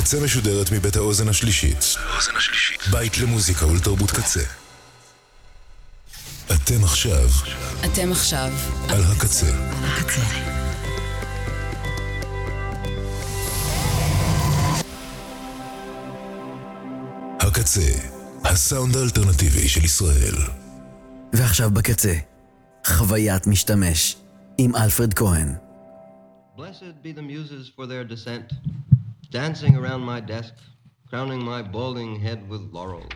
הקצה משודרת מבית האוזן השלישית. האוזן השלישית. בית למוזיקה ולתרבות קצה. אתם עכשיו אתם עכשיו על הקצה. הקצה. הקצה, הסאונד האלטרנטיבי של ישראל. ועכשיו בקצה, חוויית משתמש, עם אלפרד כהן. Blessed be the muses for their descent, dancing around my desk, crowning my balding head with laurel.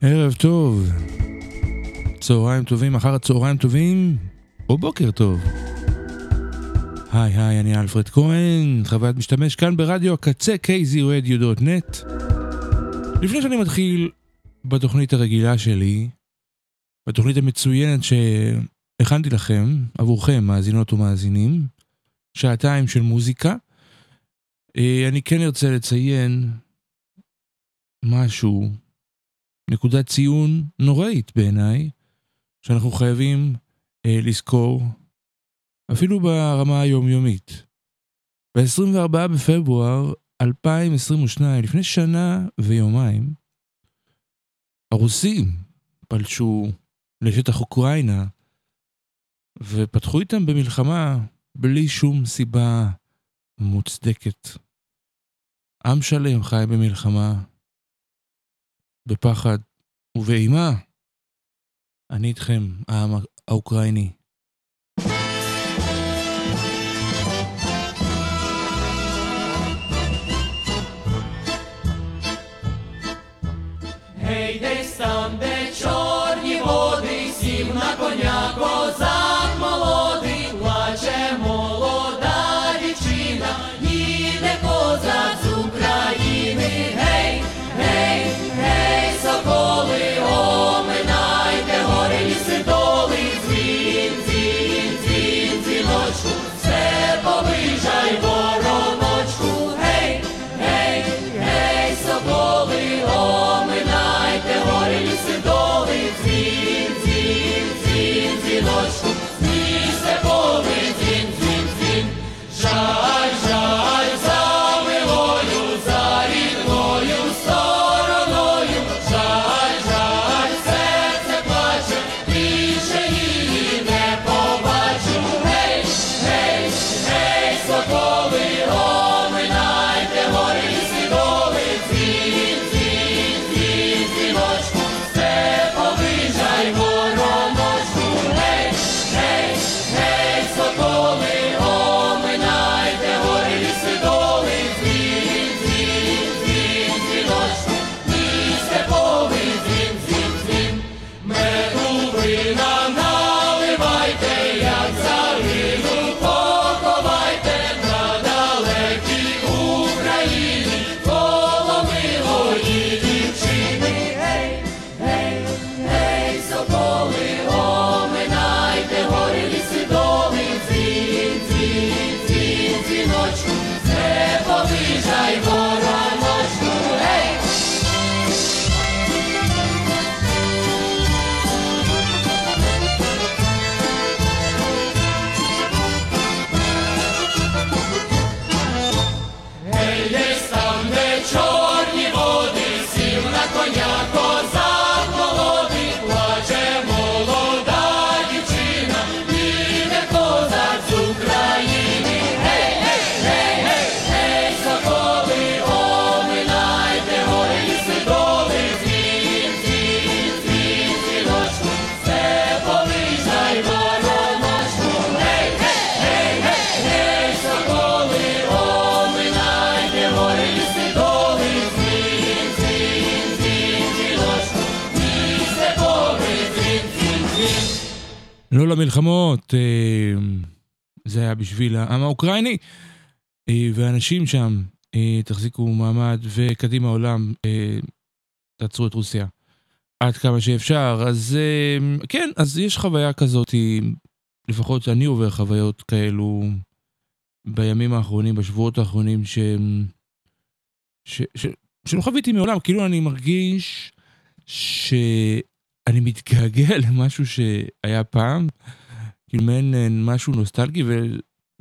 ערב טוב, צהריים טובים, אחר הצהריים טובים, או בוקר טוב. היי היי, אני אלפרד כהן, חוויית משתמש כאן ברדיו הקצה kzradio.net. לפני שאני מתחיל בתוכנית הרגילה שלי, בתוכנית המצוינת שהכנתי לכם, עבורכם, מאזינות ומאזינים, שעתיים של מוזיקה, אה, אני כן ארצה לציין משהו נקודת ציון נוראית בעיניי, שאנחנו חייבים אה, לזכור, אפילו ברמה היומיומית. ב-24 בפברואר 2022, לפני שנה ויומיים, הרוסים פלשו לשטח אוקראינה ופתחו איתם במלחמה בלי שום סיבה מוצדקת. עם שלם חי במלחמה, בפחד ובאימה. אני איתכם, העם האוקראיני. למלחמות, אה, זה היה בשביל העם האוקראיני, אה, ואנשים שם, אה, תחזיקו מעמד, וקדימה עולם, תעצרו את רוסיה. עד כמה שאפשר. אז כן, אז יש חוויה כזאת, לפחות אני עובר חוויות כאלו בימים האחרונים, בשבועות האחרונים, ש... ש... ש... שלא חוויתי מעולם, כאילו אני מרגיש ש... אני מתגעגע למשהו שהיה פעם, כאילו מעין אה, משהו נוסטלגי,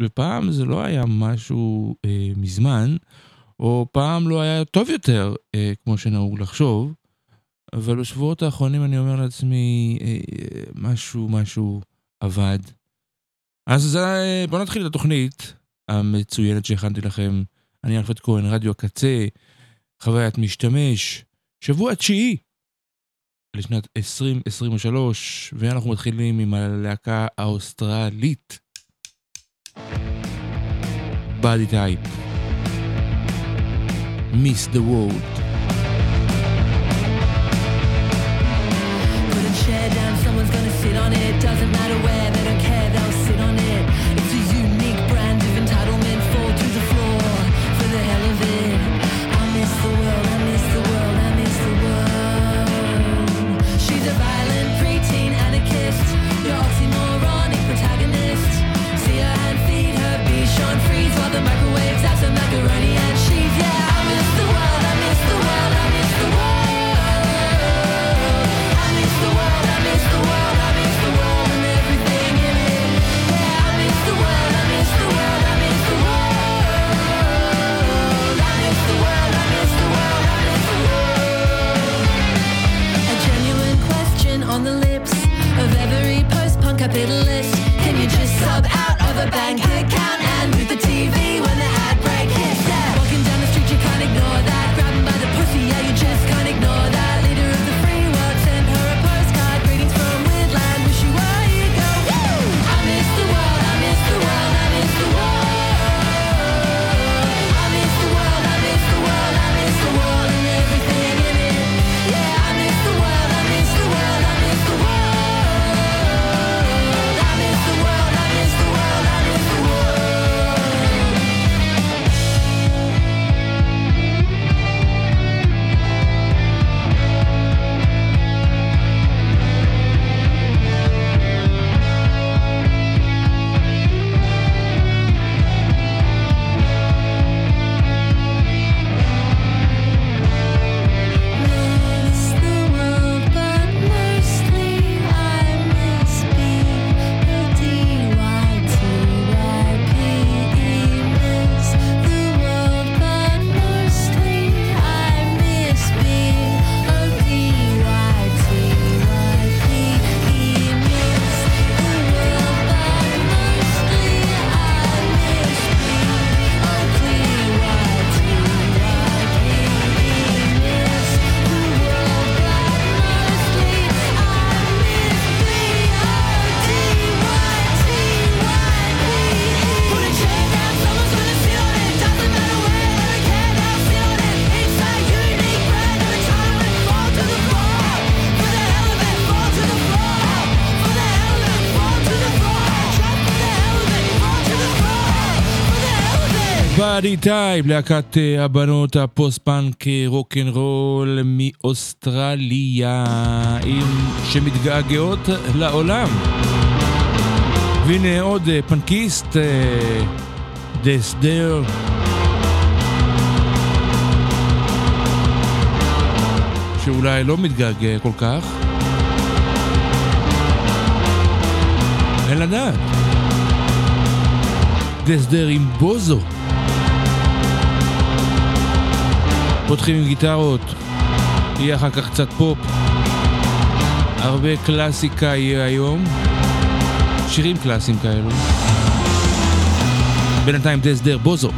ופעם זה לא היה משהו אה, מזמן, או פעם לא היה טוב יותר, אה, כמו שנהוג לחשוב, אבל בשבועות האחרונים אני אומר לעצמי, אה, אה, משהו, משהו עבד. אז אה, בואו נתחיל את התוכנית המצוינת שהכנתי לכם. אני אלפרד כהן, רדיו הקצה, חוויית משתמש, שבוע תשיעי לשנת 2023, ואנחנו מתחילים עם הלהקה האוסטרלית. Type. Miss the World. Put a chair down, someone's gonna sit on it. Doesn't matter where, capitalist. Can you just sub out of a bank account באדי טייפ, להקת אה, הבנות הפוסט-פאנק אה, רוקנרול מאוסטרליה, עם שמתגעגעות לעולם. והנה עוד אה, פנקיסט, דסדר. שאולי לא מתגעגע כל כך. אין לדעת. דסדר עם בוזו. פותחים עם גיטרות, יהיה אחר כך קצת פופ. הרבה קלאסיקה יהיה היום. שירים קלאסיים כאלו. בינתיים דסדר בוזו.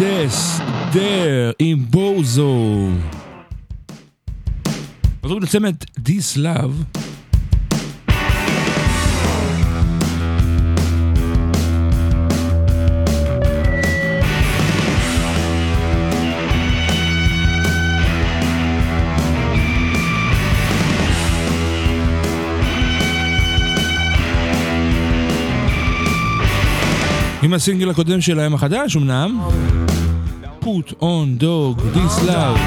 This, There in Bozo. Wat doet het met This Love? עם הסינגל הקודם שלהם החדש אמנם, Put on dog this love.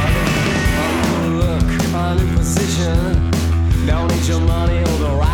Don't need your money or the right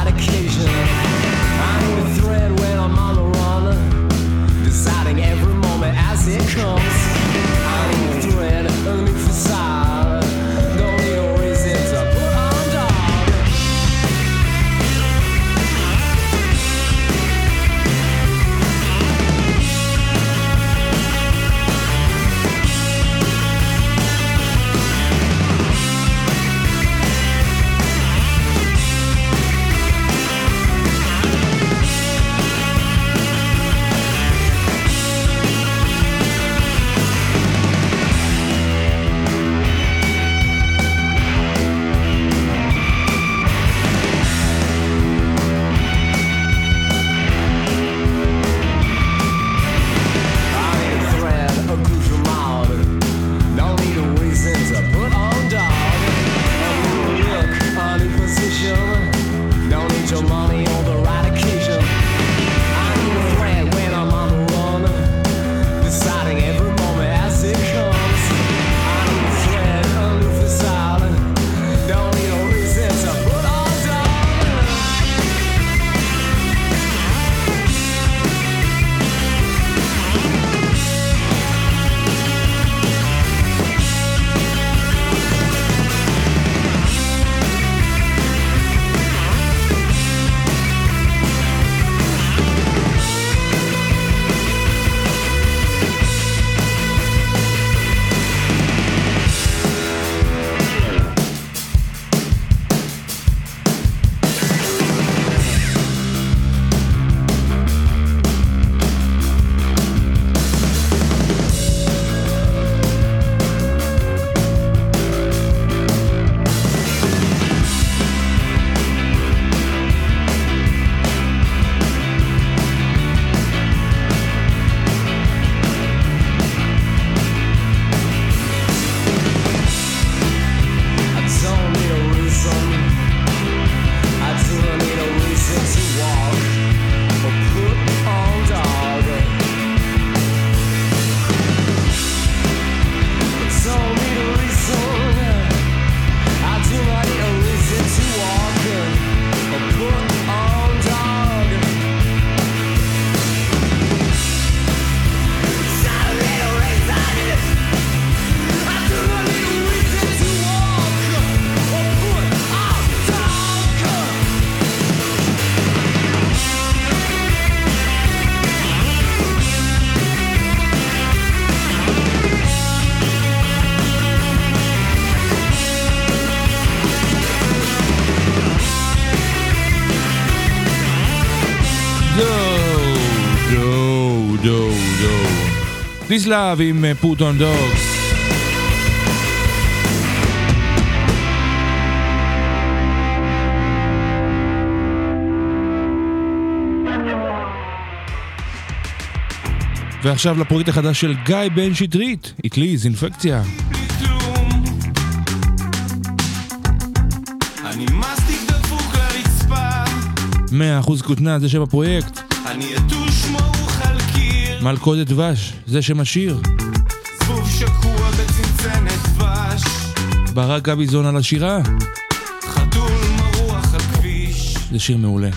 דו, דו. This love עם אה, put on dogs. ועכשיו לפרויקט החדש של גיא בן שטרית, It אטליז, אינפקציה. מאה אחוז כותנה זה שבפרויקט. אני אטום מלכודת דבש, זה שם השיר. זבוב שקוע בצנצנת דבש. ברק גביזון על השירה. חתול מרוח על כביש. זה שיר מעולה.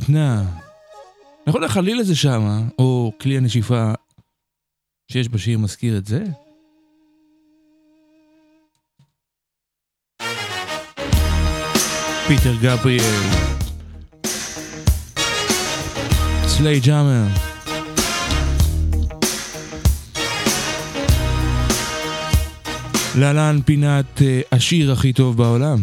כותנה. נכון החליל הזה שמה, או כלי הנשיפה שיש בשיר מזכיר את זה? פיטר גבריאל. סליי ג'אמר. להלן פינת אה, השיר הכי טוב בעולם.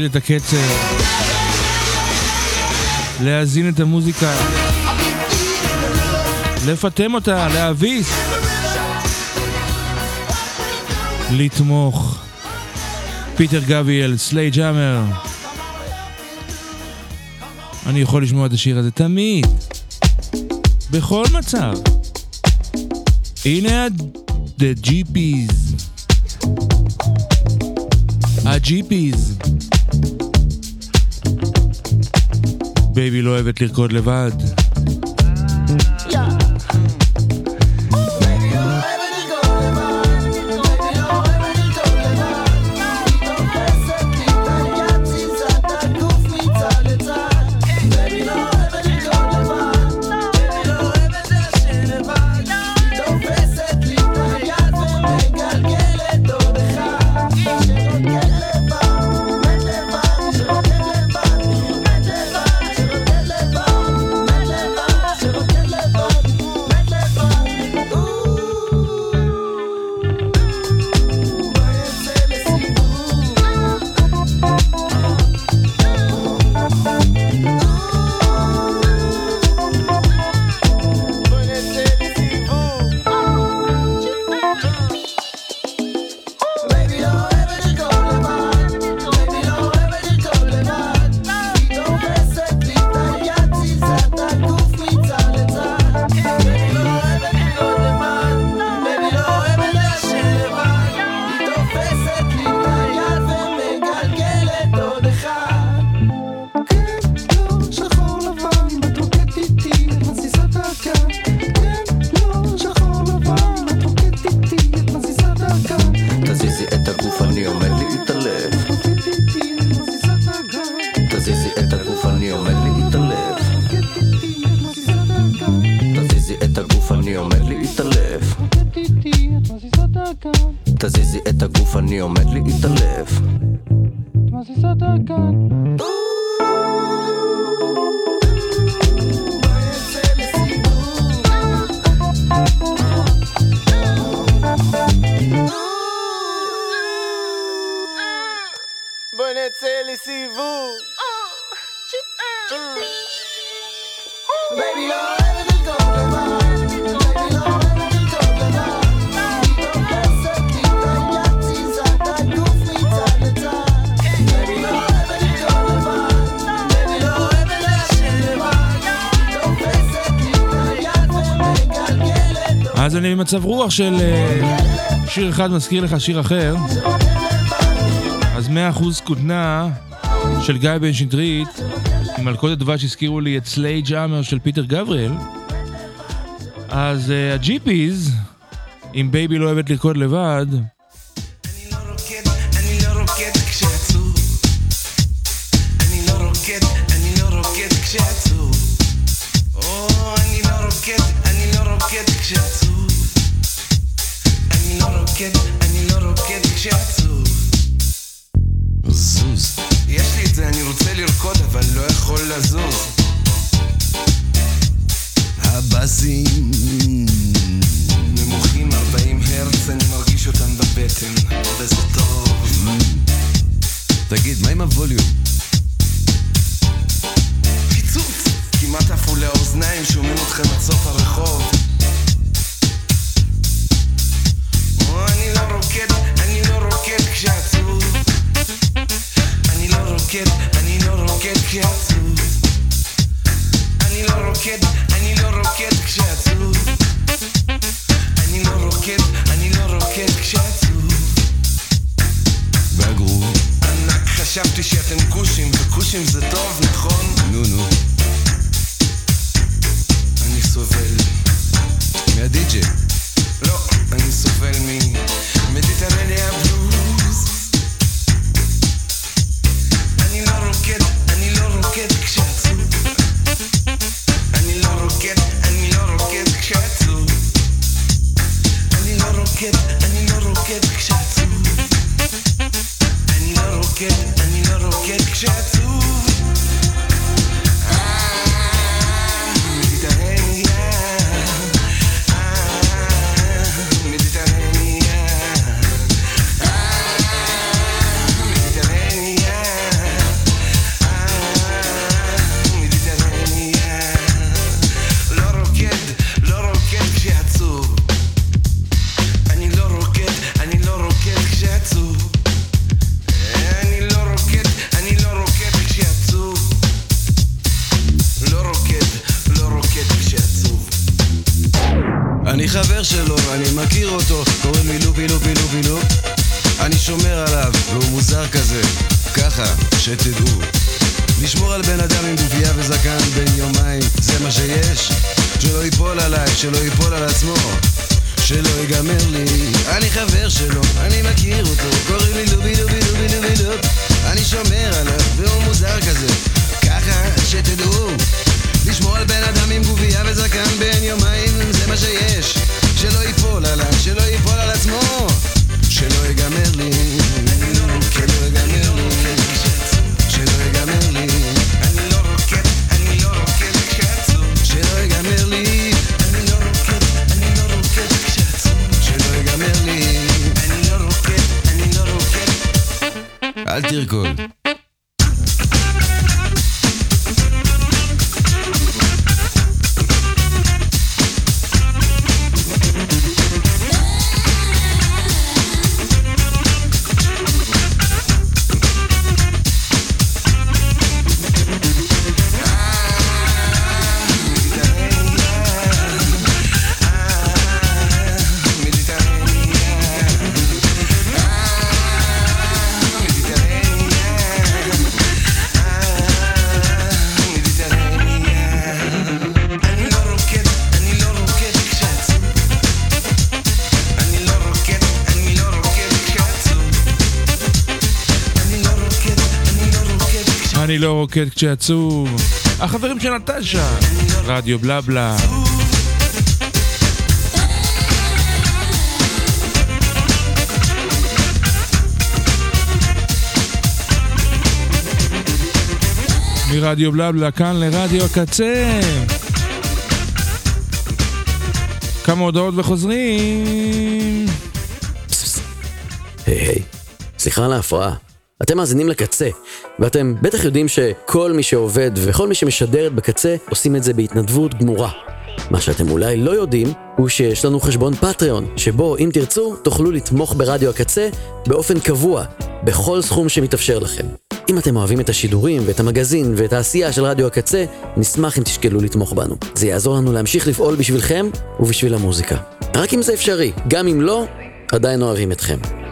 להכיל את הקצב, להזין את המוזיקה, לפטם אותה, להביס, לתמוך. פיטר גביאל, סליי ג'אמר. אני יכול לשמוע את השיר הזה תמיד, בכל מצב. הנה The GPs. הג'יפיז. בייבי לא אוהבת לרקוד לבד. במצב רוח של אה, שיר אחד מזכיר לך שיר אחר. אז 100% כותנה של גיא בן שטרית, עם מלכודת דבש הזכירו לי את Sledgehammer של פיטר גבריאל. אז אה, הג'יפיז, עם בייבי לא אוהבת לרקוד לבד, לא לא כשעצוב. רוקד, אני לא רוקד כשעצוב. זוז. יש לי את זה, אני רוצה לרקוד, אבל לא יכול לזוז. הבאזים נמוכים 40 הרץ, אני מרגיש אותם בבטן, וזה טוב. תגיד, מה עם הווליום? פיצוץ! כמעט עפו לאוזניים, שומעים אתכם עד סוף הרחוב. רוקד, אני לא רוקד כשעצוב. אני לא רוקד, אני לא רוקד כשעצוב. אני לא רוקד, אני לא רוקד כשעצוב. אני לא רוקד, אני לא רוקד כשעצוב. והגרוב? ענק, חשבתי שאתם כושים, וכושים זה טוב, נכון? נו נו. אני סובל. מהדי-ג'יי. רוקד כשעצוב. החברים של נטשה, רדיו בלה בלה. מרדיו בלה בלה כאן לרדיו הקצה. כמה הודעות וחוזרים. היי היי, סליחה על ההפרעה. אתם מאזינים לקצה, ואתם בטח יודעים שכל מי שעובד וכל מי שמשדרת בקצה עושים את זה בהתנדבות גמורה. מה שאתם אולי לא יודעים, הוא שיש לנו חשבון פטריון, שבו אם תרצו, תוכלו לתמוך ברדיו הקצה באופן קבוע, בכל סכום שמתאפשר לכם. אם אתם אוהבים את השידורים ואת המגזין ואת העשייה של רדיו הקצה, נשמח אם תשקלו לתמוך בנו. זה יעזור לנו להמשיך לפעול בשבילכם ובשביל המוזיקה. רק אם זה אפשרי, גם אם לא, עדיין אוהבים אתכם.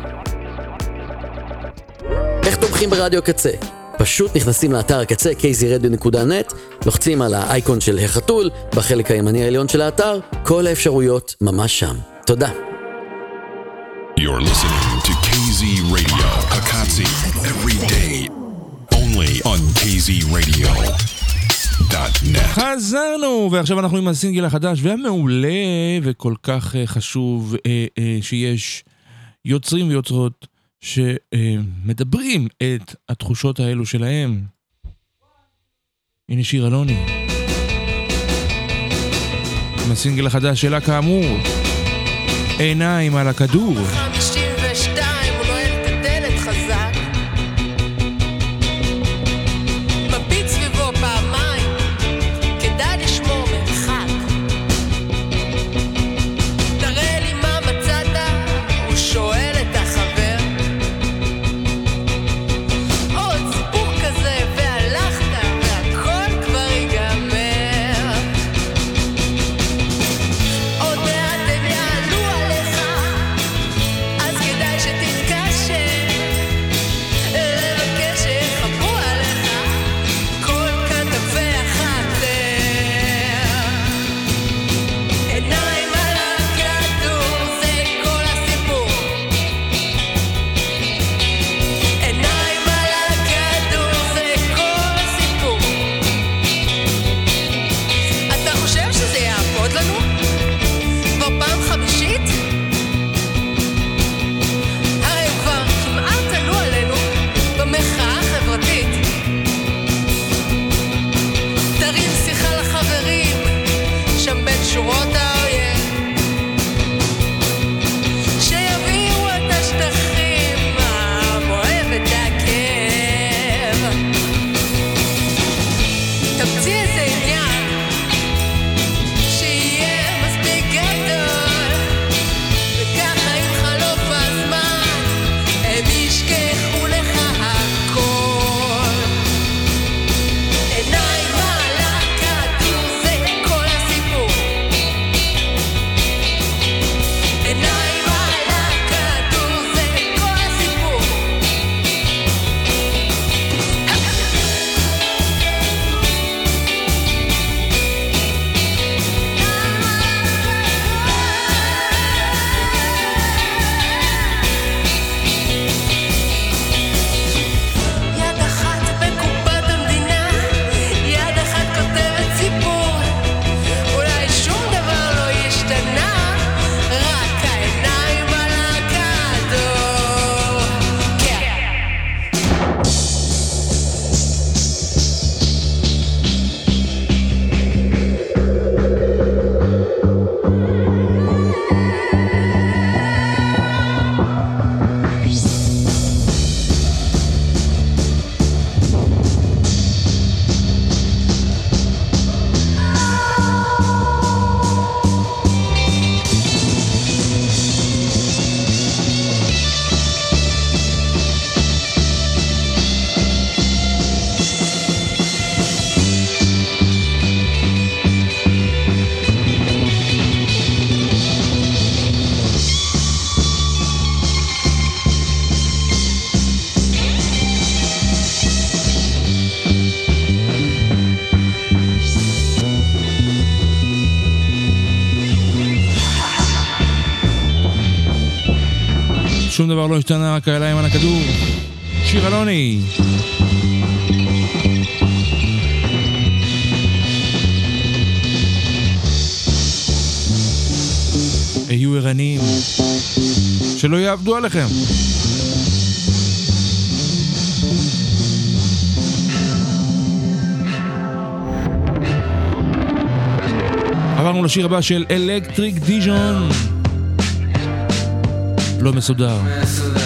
איך תומכים ברדיו הקצה? פשוט נכנסים לאתר הקצה kzradio.net, לוחצים על האייקון של החתול בחלק הימני העליון של האתר, כל האפשרויות ממש שם. תודה. You're listening to KZ Radio, Akatsi, every day, only on KZRadio.net. חזרנו, ועכשיו אנחנו עם הסינגל החדש והמעולה וכל כך אה, חשוב אה, אה, שיש יוצרים ויוצרות שמדברים את התחושות האלו שלהם. הנה שיר אלוני. עם הסינגל החדש שלה כאמור, עיניים על הכדור. 52, שום דבר לא השתנה, רק העליים על הכדור. שיר אלוני. היו ערניים, שלא יעבדו עליכם. עברנו לשיר הבא של אלקטריק דיז'ון. מסודר. מסודר.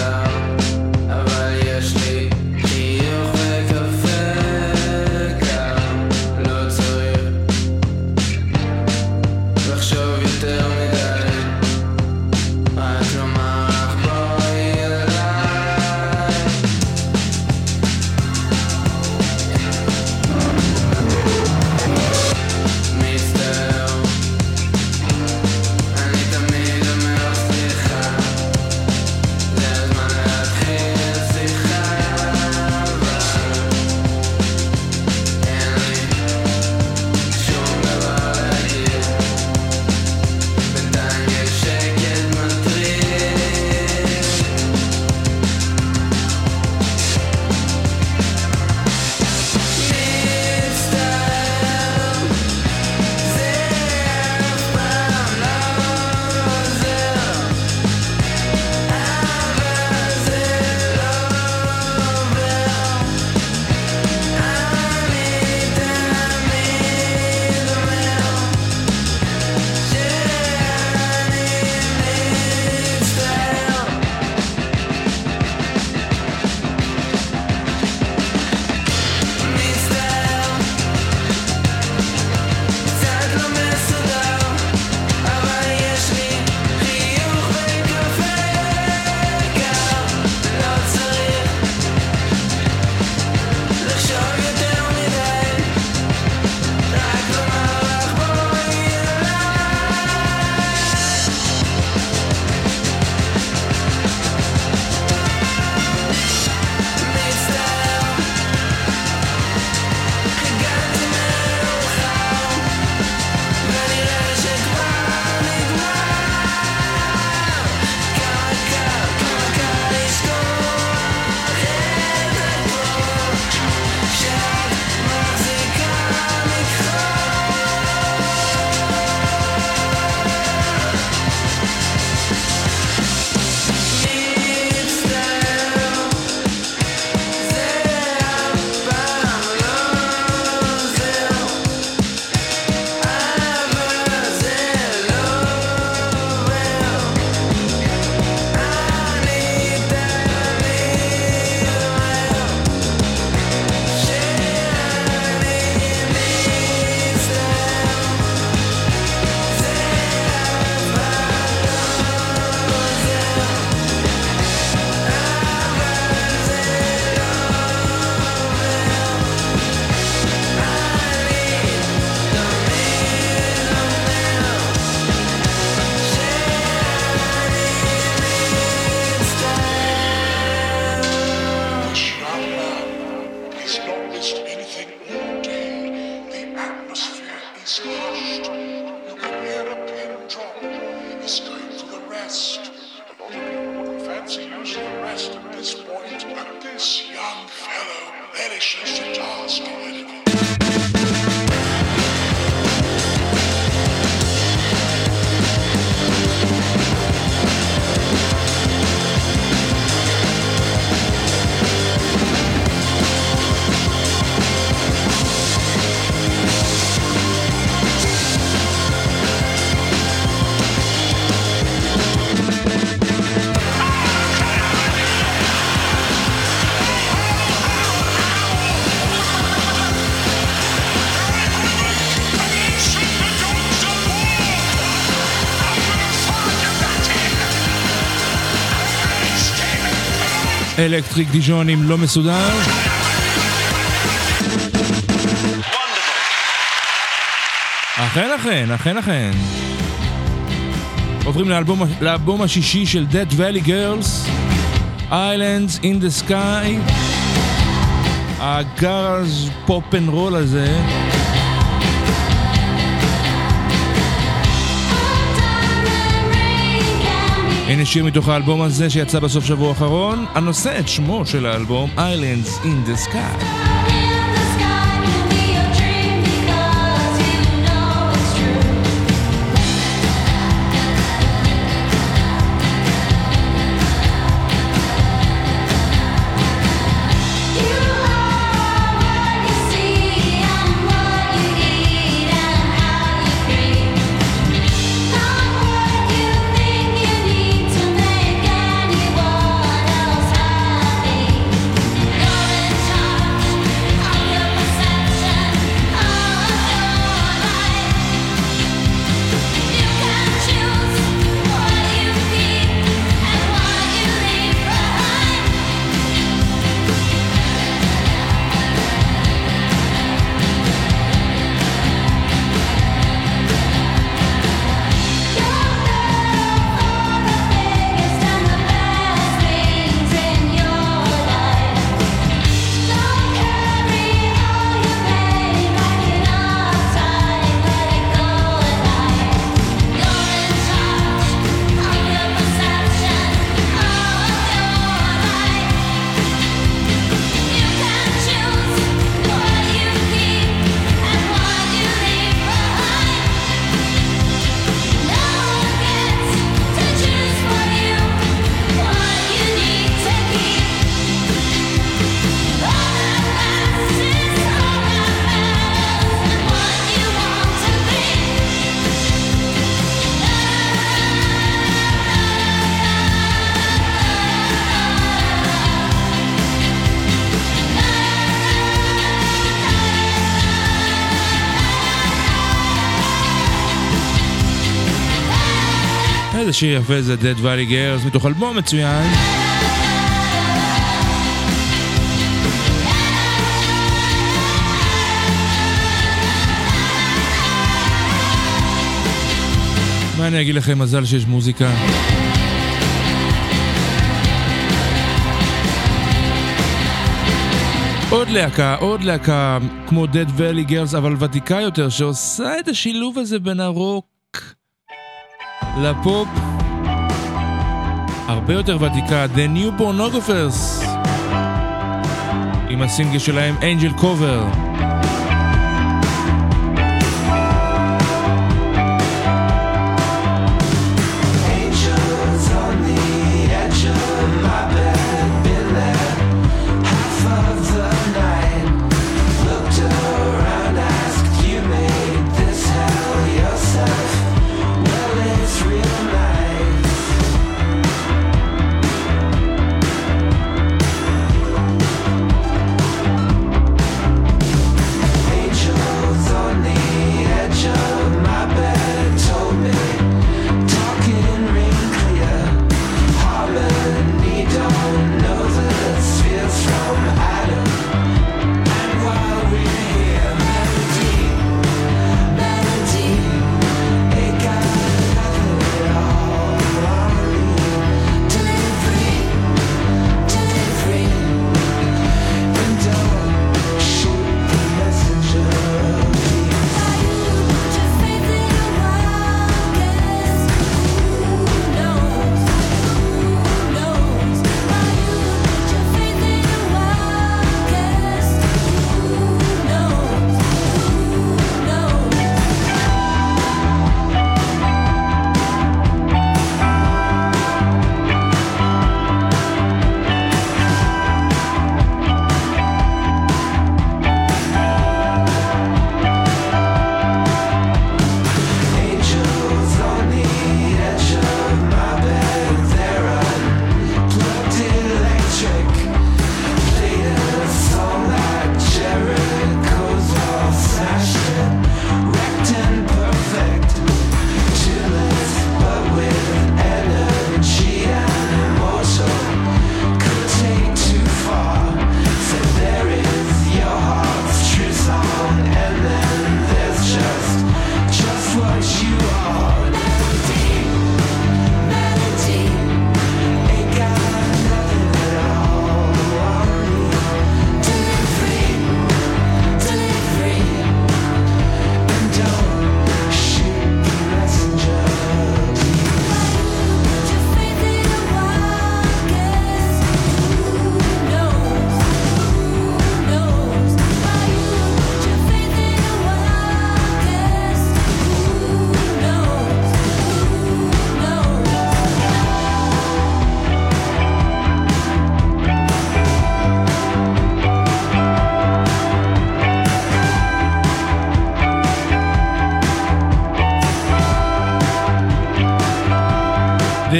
Electric דיג'ון לא מסודר. אכן אכן, אכן אכן. עוברים לאלבום, לאלבום השישי של Death Valley Girls, Islands in the Sky. ה garage pop and roll הזה. הנה שיר מתוך האלבום הזה שיצא בסוף שבוע האחרון, הנושא את שמו של האלבום Islands in the Sky. שיר יפה זה Dead Valley Girls מתוך אלבום מצוין. מה אני אגיד לכם, מזל שיש מוזיקה. עוד להקה, עוד להקה כמו Dead Valley Girls, אבל ותיקה יותר, שעושה את השילוב הזה בין הרוק לפופ. הרבה יותר ותיקה, The New Pornographers, עם הסינגל שלהם Angel Cover.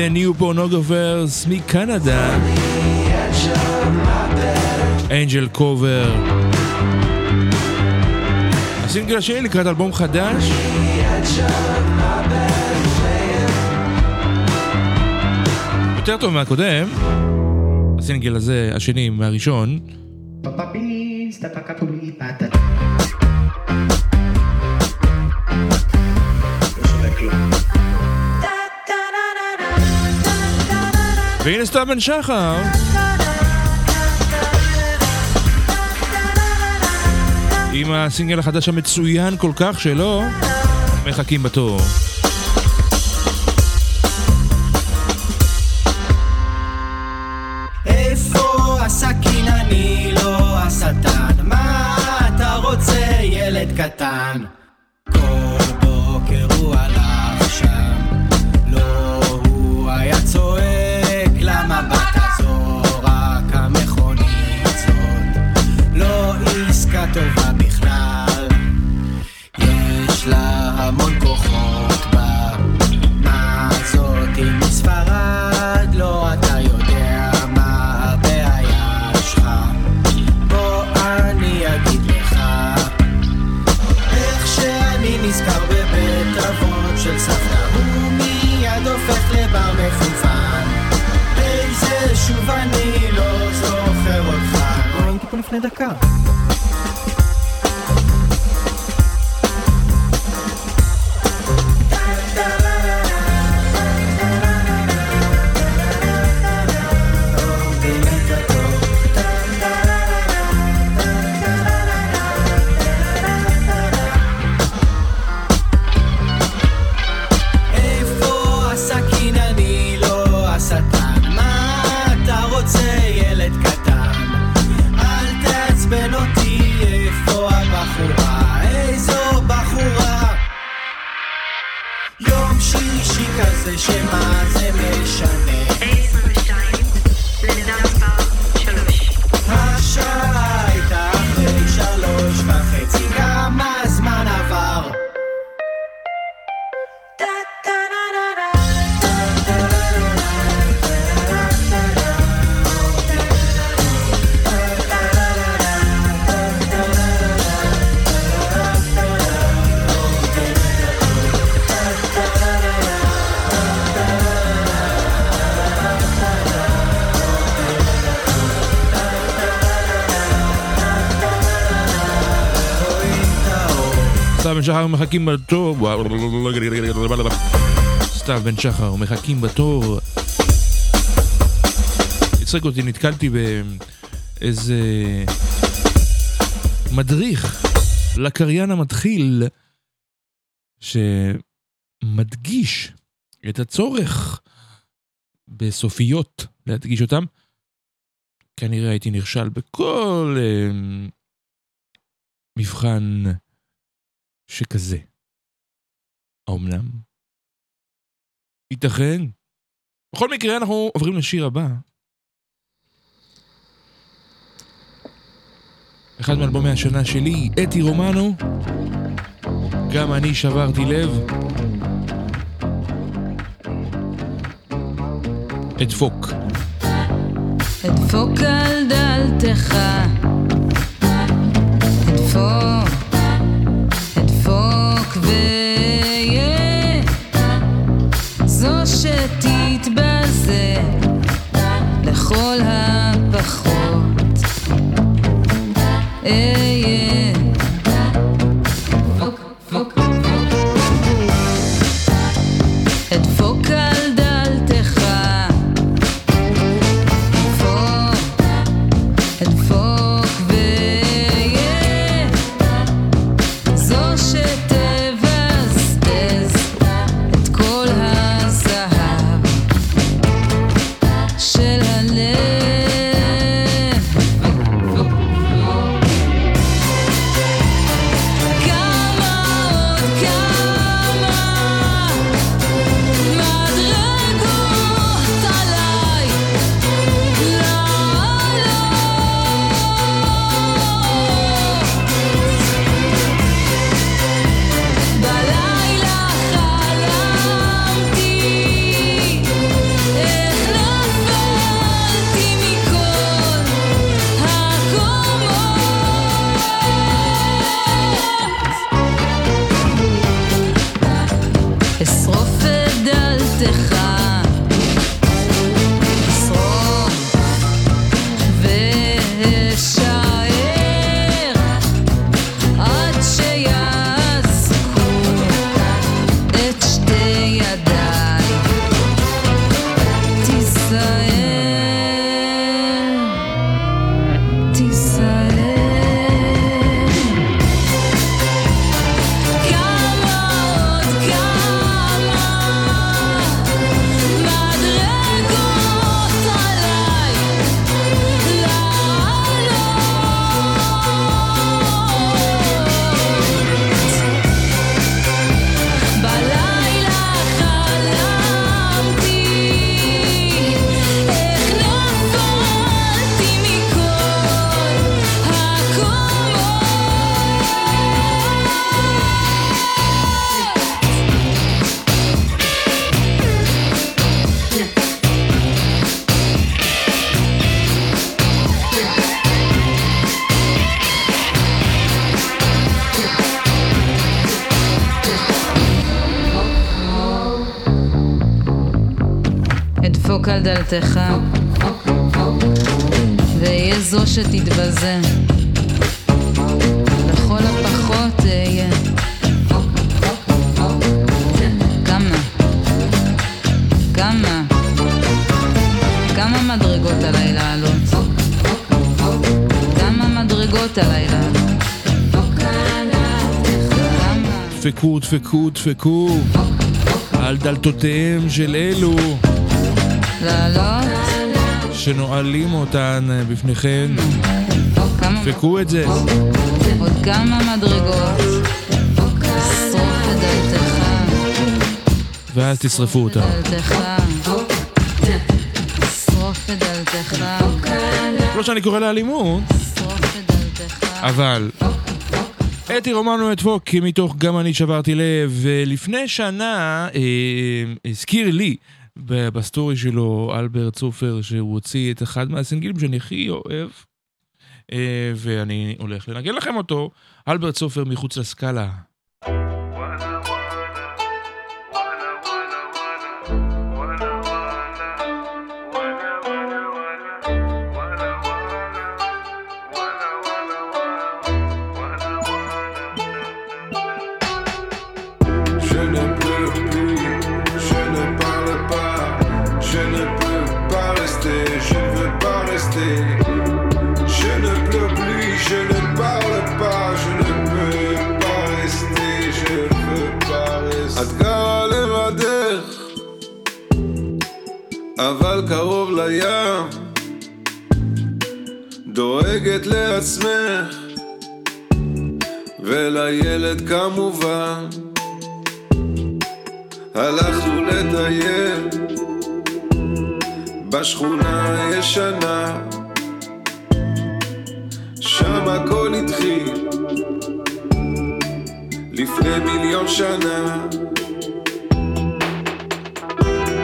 The New Pornographers מקנדה. אנג'ל קובר. הסינגל השני לקראת אלבום חדש. יותר טוב מהקודם. הסינגל הזה, השני מהראשון. והנה סתיו בן שחר. עם הסינגל החדש המצוין כל כך שלו, מחכים בתור. שחר מחכים בתור. סתיו בן שחר מחכים בתור. הצחיק אותי, נתקלתי באיזה מדריך לקריין המתחיל שמדגיש את הצורך בסופיות להדגיש אותם. כנראה הייתי נכשל בכל אה, מבחן שכזה. האומנם? ייתכן. בכל מקרה אנחנו עוברים לשיר הבא. אחד מאלבומי השנה שלי, אתי רומנו. גם אני שברתי לב. אדפוק. אדפוק על דלתך, אדפוק, ויה, זו לכל הפחות, דלתך, ואהיה זו שתתבזה. לכל הפחות אהיה. כמה? כמה? כמה מדרגות עליי לעלות? כמה מדרגות עליי לעלות? דפקו, דפקו, דפקו על דלתותיהם של אלו? שנועלים אותן בפניכם. דפקו את זה. עוד כמה מדרגות? שרוף את דלתך, ואז תשרפו אותה. שרוף את דלתך, לא שאני קורא לאלימות, את. אבל... אתי רומנו אדפוק מתוך גם אני שברתי לב, ולפני שנה אה, הזכיר לי בסטורי שלו אלברט סופר שהוא הוציא את אחד מהסינגלים שאני הכי אוהב, אה, ואני הולך לנגן לכם אותו, אלברט סופר מחוץ לסקאלה. אבל קרוב לים, דואגת לעצמך, ולילד כמובן. הלכנו לטייל בשכונה הישנה. שם הכל התחיל לפני מיליון שנה.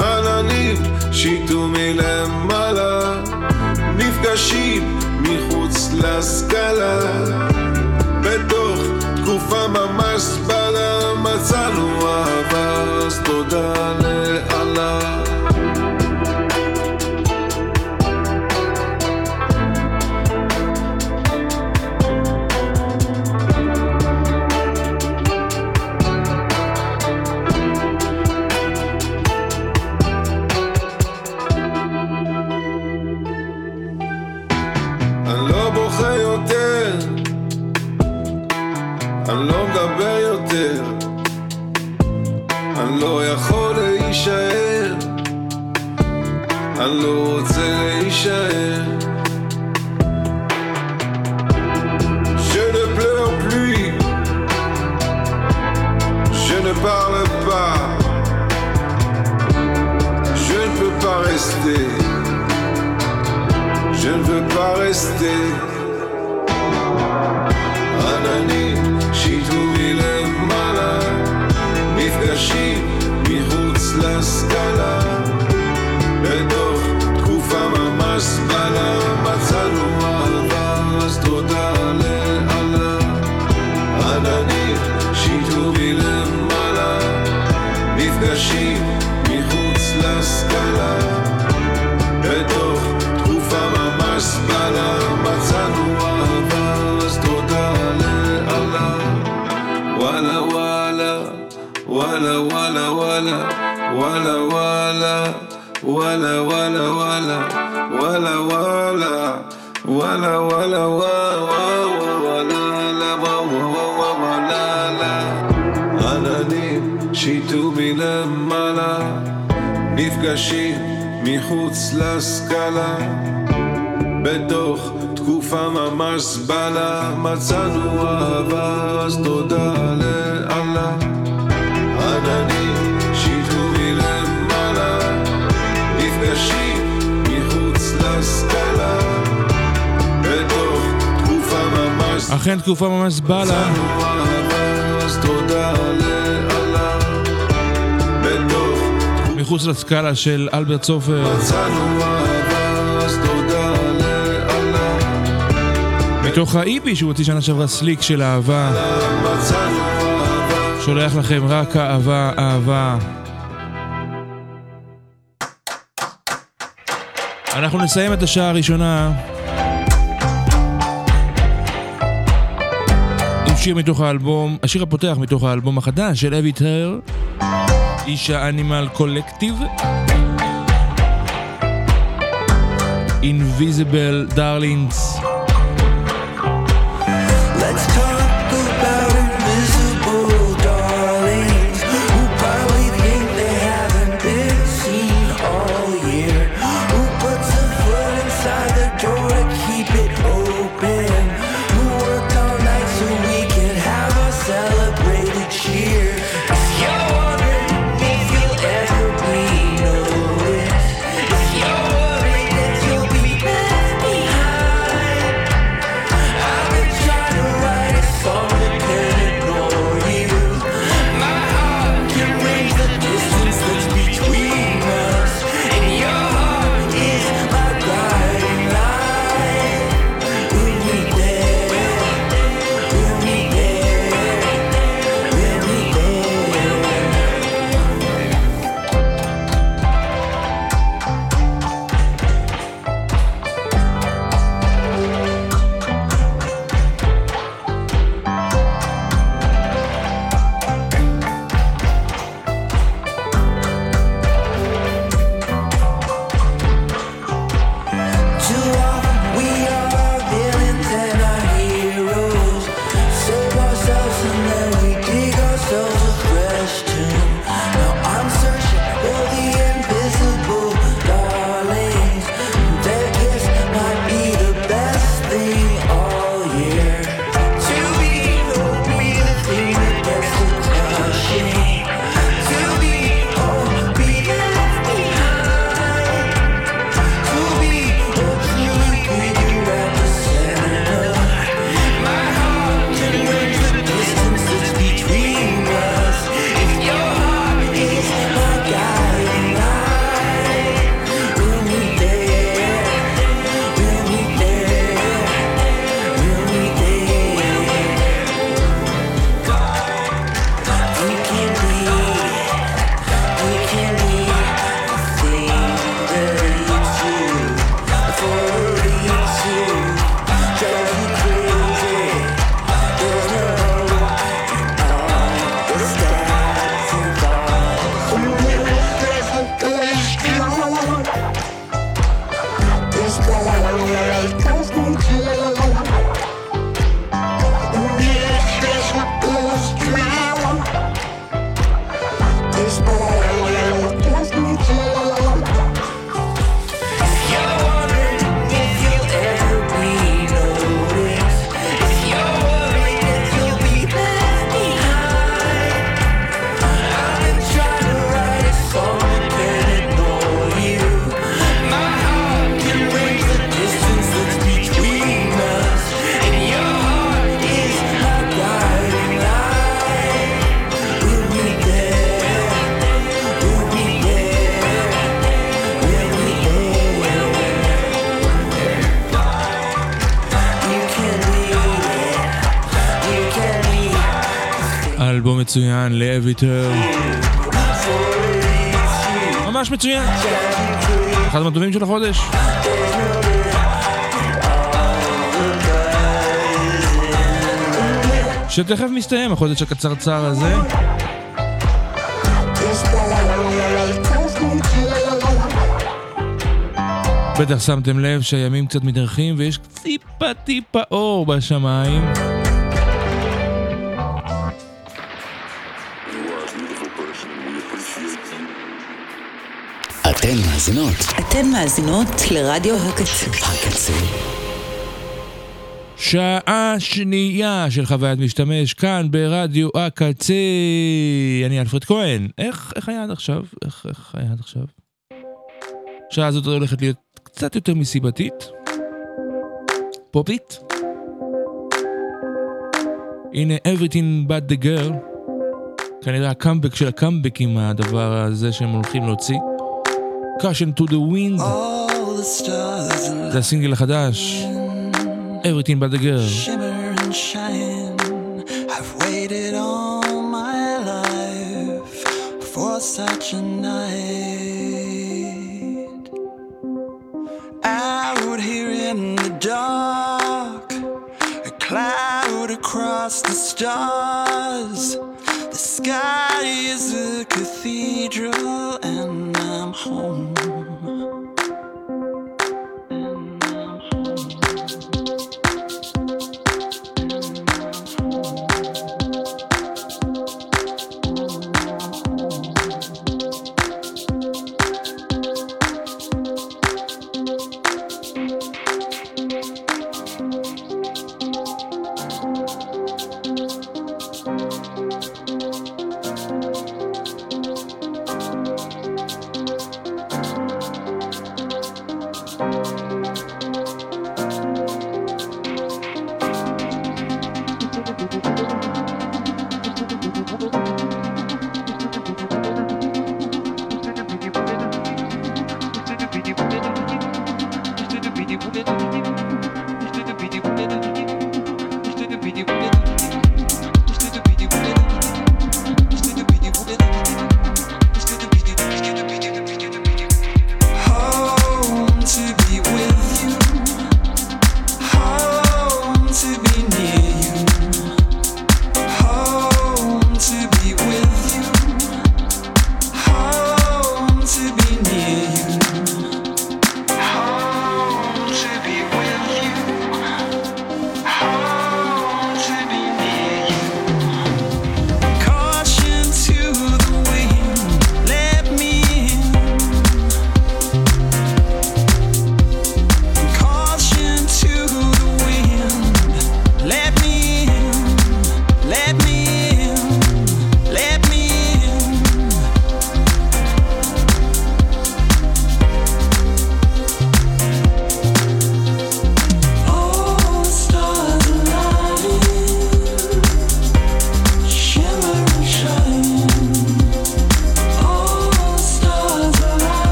עננים שיטו מלמעלה נפגשים מחוץ לסקאלה. בתוך תקופה ממש זבלה מצאנו אהבה אז תודה לאללה Stay. וואלה וואלה וואלה וואלה וואלה וואלה וואלה וואלה וואלה וואלה וואלה וואלה עננים שיטו מלמעלה נפגשים מחוץ לסקאלה. בתוך תקופה ממש סבלה מצאנו אהבה אז תודה ל... אכן תקופה ממש בלה. מחוץ לסקאלה של אלברט סופר. מתוך האיפי שהוא הוציא שנה שעברה סליק של אהבה. שולח לכם רק אהבה, אהבה. אנחנו נסיים את השעה הראשונה שיר מתוך האלבום, השיר הפותח מתוך האלבום החדש של אבי טהר, איש האנימל קולקטיב. Invisible Darlings. מצוין, לויטר. ממש מצוין. אחד מהטובים של החודש. שתכף מסתיים החודש הקצרצר הזה. בטח שמתם לב שהימים קצת מתארחים ויש טיפה טיפה אור בשמיים. מאזינות אתן מאזינות לרדיו הקצה. הקצה. שעה שנייה של חוויית משתמש כאן ברדיו הקצה. אני אלפרד כהן. איך, איך היה עד עכשיו? איך, איך היה עד עכשיו? השעה הזאת הולכת להיות קצת יותר מסיבתית. פופית. הנה Everything but the girl. כנראה הקאמבק של הקאמבקים הדבר הזה שהם הולכים להוציא. caution to the wind. זה הסינגל החדש. Everything but the girl. shimmer and shine. I've waited all my life for such a night. Out here in the dark, a cloud across the stars. The sky is a cathedral, and come home.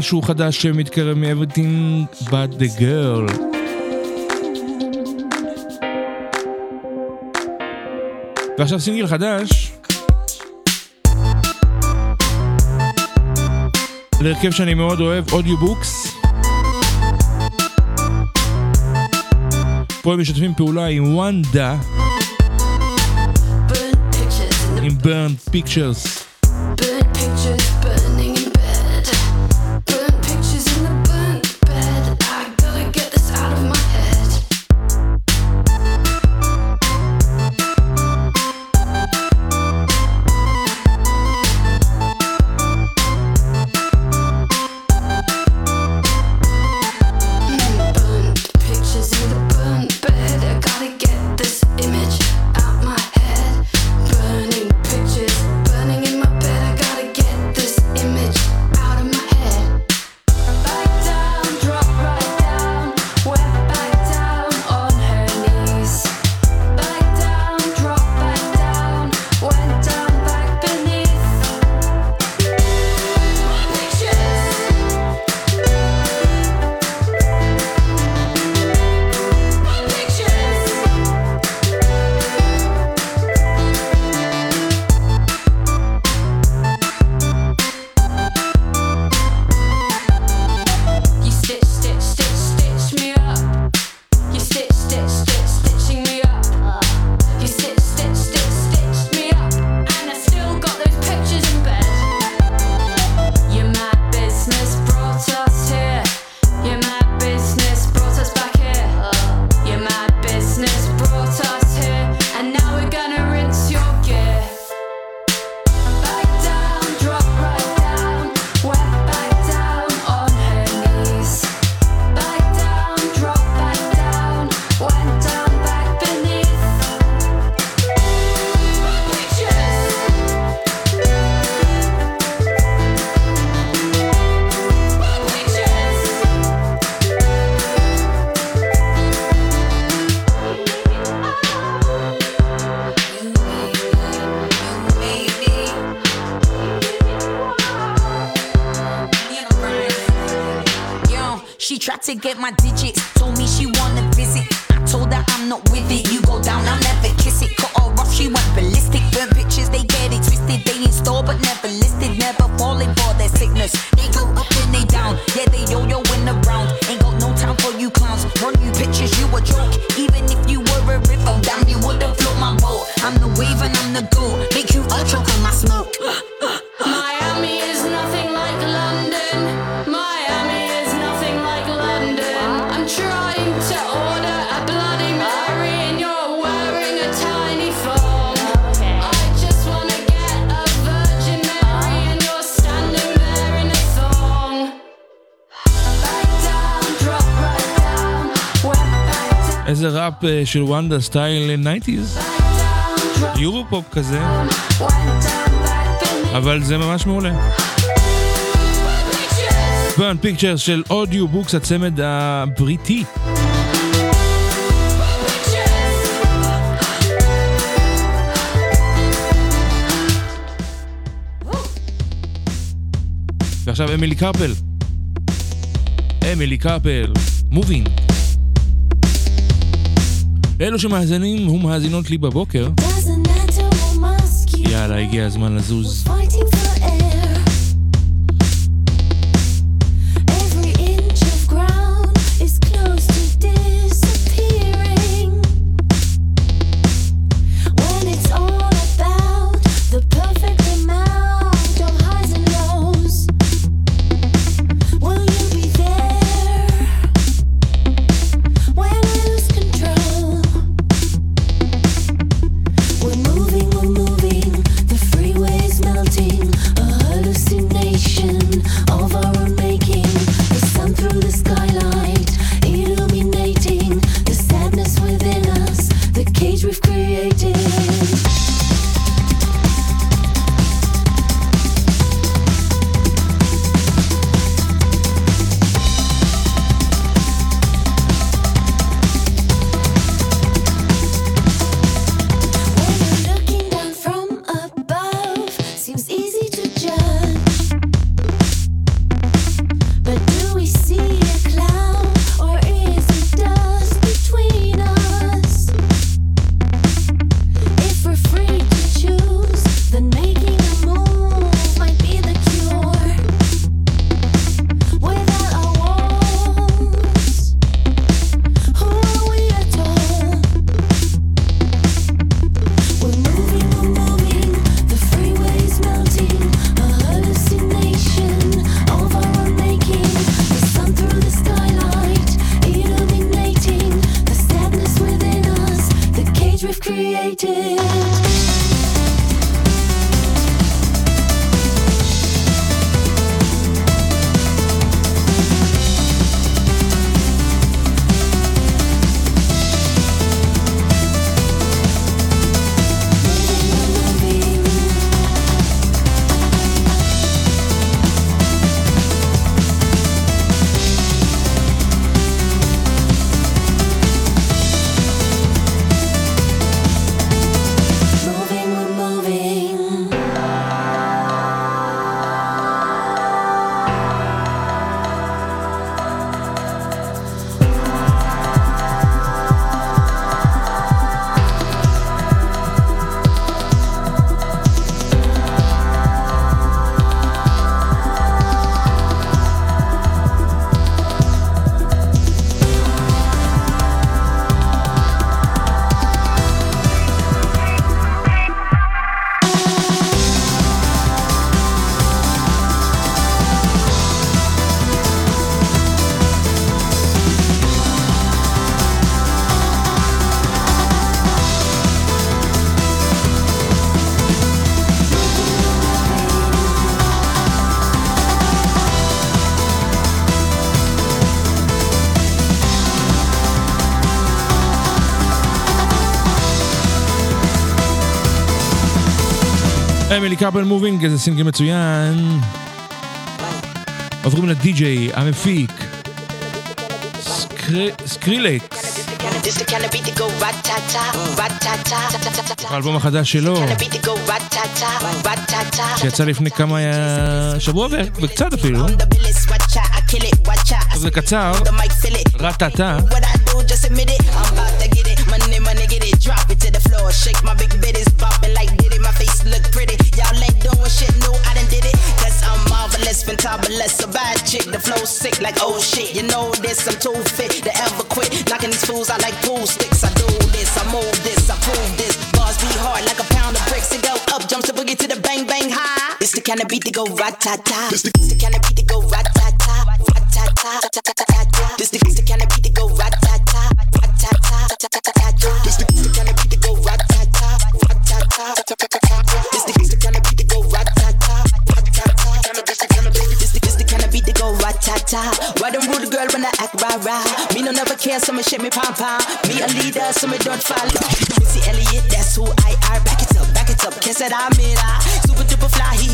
משהו חדש שמתקרב מ-Everything but the girl. ועכשיו סינגל חדש להרכב שאני מאוד אוהב, Audiobooks. פה הם משתפים פעולה עם וונדה, עם Burnt Pictures. She tried to get my digits, told me she wanna visit. I told her I'm not with it. You go down, I'll never kiss it. Cut her off, she went ballistic. Burn pictures, they get it twisted. They in store, but never listed. Never falling for their sickness. They go up and they down. Yeah, they yo yo in the round. Ain't got no time for you clowns. Run you pictures, you a joke. Even if you were a river, damn, you would've float my boat. I'm the wave and I'm the goat. Make you all choke on my smoke. איזה ראפ אה, של וונדה style 90's. Euro pop כזה. אבל זה ממש מעולה. Burnt Pictures של Audiobooks הצמד הבריטי. ועכשיו אמילי קאפל. אמילי קרפל, מובינג. לאלו שמאזינים ומאזינות לי בבוקר, יאללה, הגיע הזמן לזוז. קאפל Moving, איזה סינגל מצוין. עוברים לדי-ג'יי, המפיק, סקרילקס. האלבום החדש שלו, שיצא לפני כמה שבוע וקצת אפילו. זה קצר, Ratata. Shake my big bitties bopping like it. My face look pretty. Y'all ain't doing shit. No, I done did it. Cause I'm marvelous, fantabulous. A bad chick. The flow sick like oh shit. You know this. I'm too fit to ever quit. Knocking these fools out like pool sticks. I do this. I move this. I prove this. Bars be hard like a pound of bricks. And go up. Jumps the boogie to the bang bang high. It's the kind of beat that go rat-ta-ta. It's the, kind of beat that go rat-ta-ta. Rat-ta-ta. Rat-ta-ta-ta. This the, the kind of beat care, so me shit me pom-pom. Me a leader, so me don't follow. Missy Elliott, that's who I are. Back it up, back it up. Kiss it, I'm it. Super duper fly, hee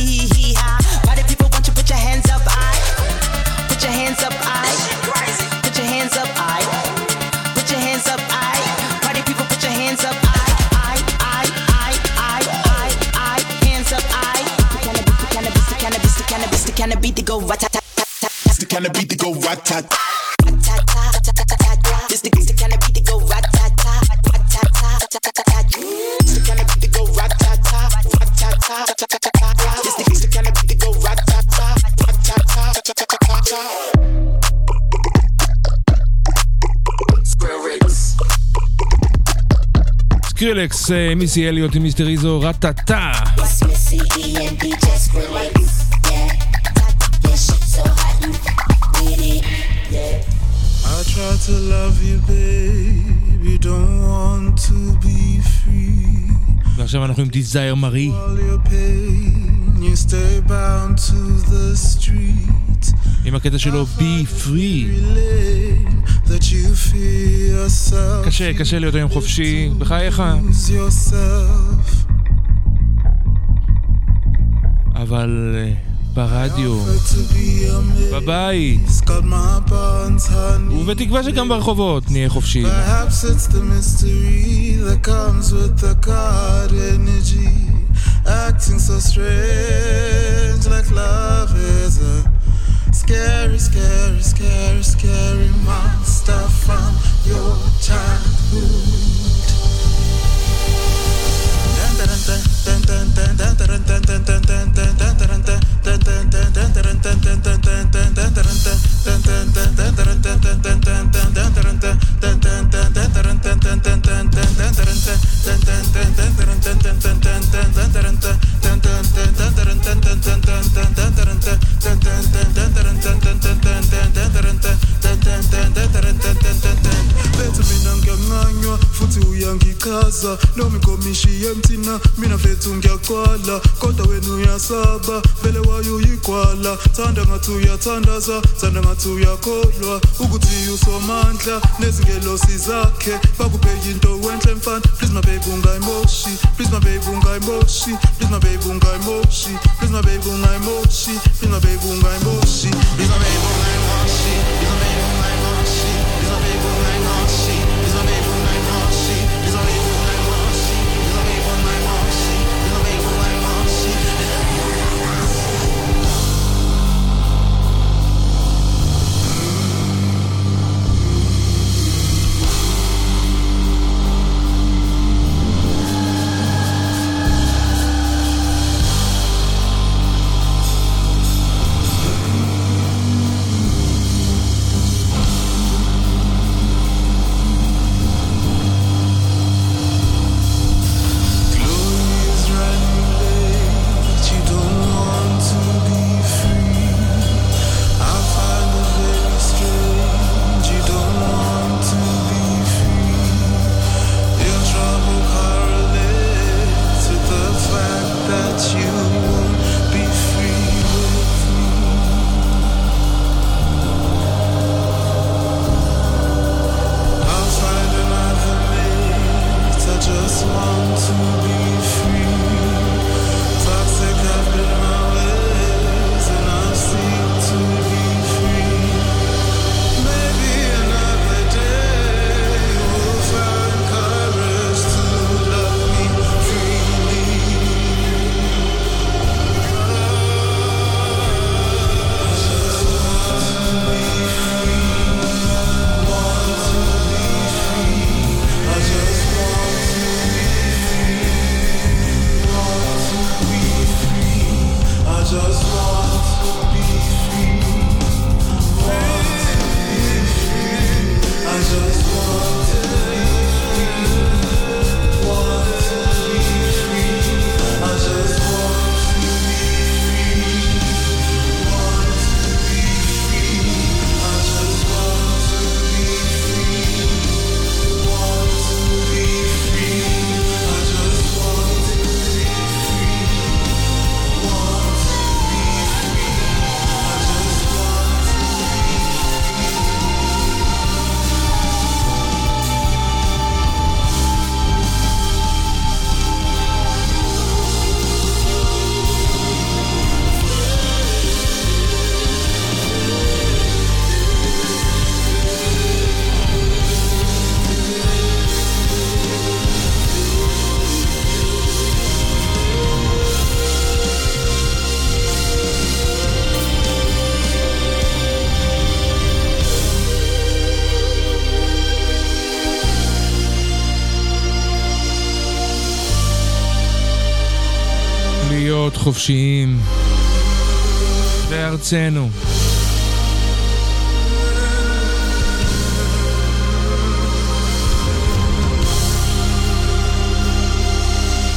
סקרילקס, אה, מיסי אליוט עם מיסטר איזו, רטטה. I try to love you, babe. You don't want to be free. ועכשיו אנחנו עם דיזייר מארי. All your pain, you stay bound to the street. עם הקטע שלו בי פרי. קשה, קשה להיות היום חופשי, בחייך. אבל אה, ברדיו, בבית, ובתקווה שגם ברחובות נהיה חופשי. Acting so strange like love is a scary, scary, scary, scary monster from your childhood. Uyangikaza noma inkomishi yemthina mina mfethu ngiyaqwala kodwa wena uyasaba vele wayo uyigwala thanda ngathi uyathandaza thanda ngathi uyakholwa ukuthi usomandla nezingelosi zakhe bakubheka into wenhle mfana please my baby ungayimoshi please my baby ungayimoshi please my baby ungayimoshi please my baby ungayimoshi please my baby ungayimoshi please my baby חופשיים בארצנו.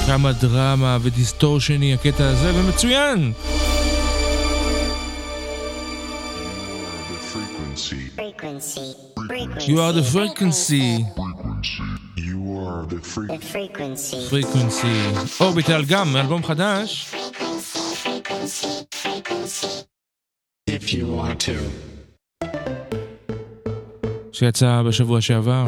כמה דרמה ודיסטורשני הקטע הזה, ומצוין! You are the frequency. You are the frequency. frequency. frequency. אורביטל גם, אלבום חדש. If you want to. שיצא בשבוע שעבר.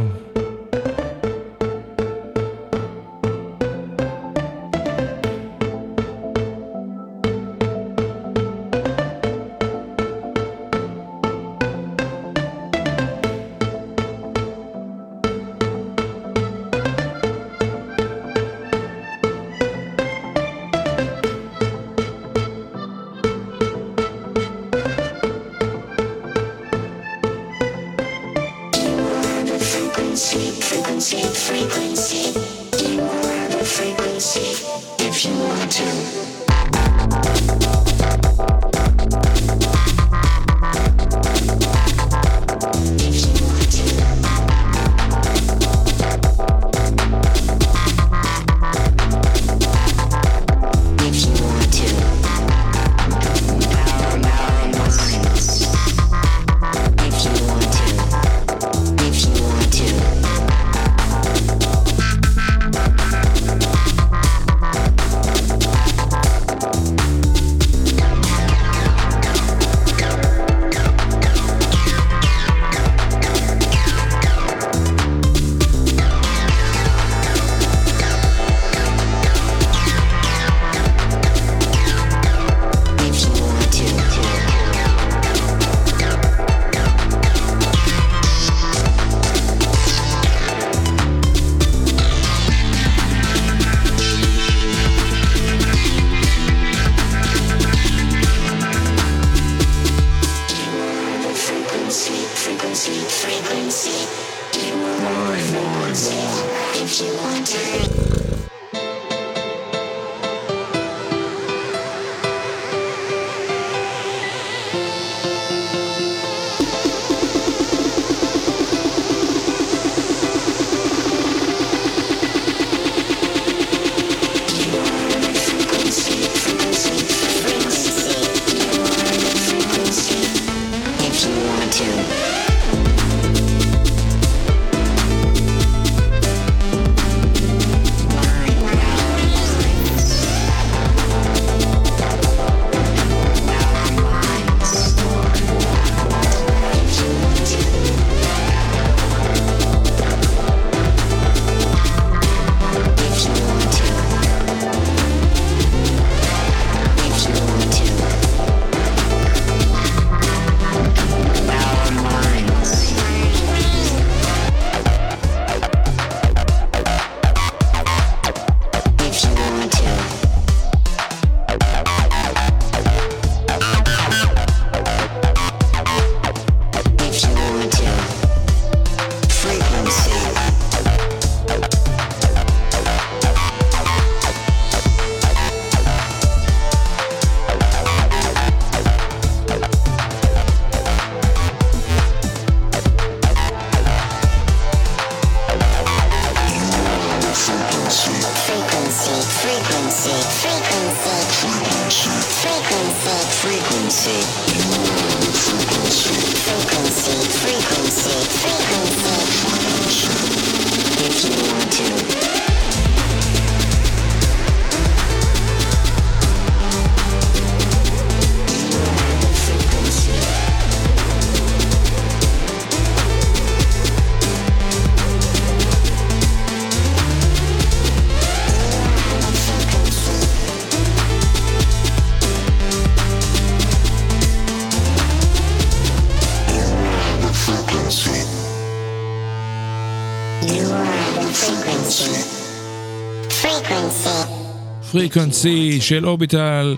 השיא של אורביטל,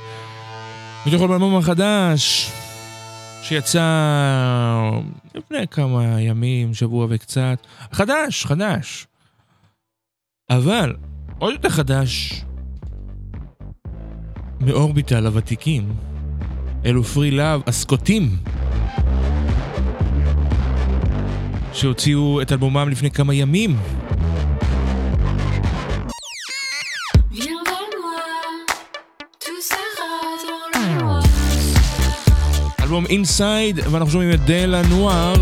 מתוך האלבום החדש, שיצא לפני כמה ימים, שבוע וקצת. חדש, חדש. אבל עוד יותר חדש מאורביטל הוותיקים, אלו פרי לאב הסקוטים. שהוציאו את אלבומם לפני כמה ימים. האלבום אינסייד, ואנחנו שומעים את דלה נואר.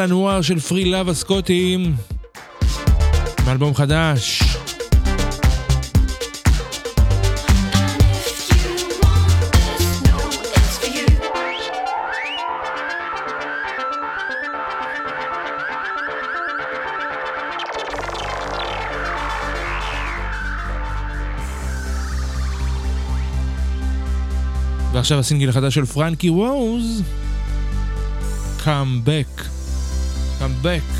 אל אנואר של פרי לאב הסקוטים, מאלבום חדש. ועכשיו הסינגל החדש של פרנקי ווז, Come Back. Back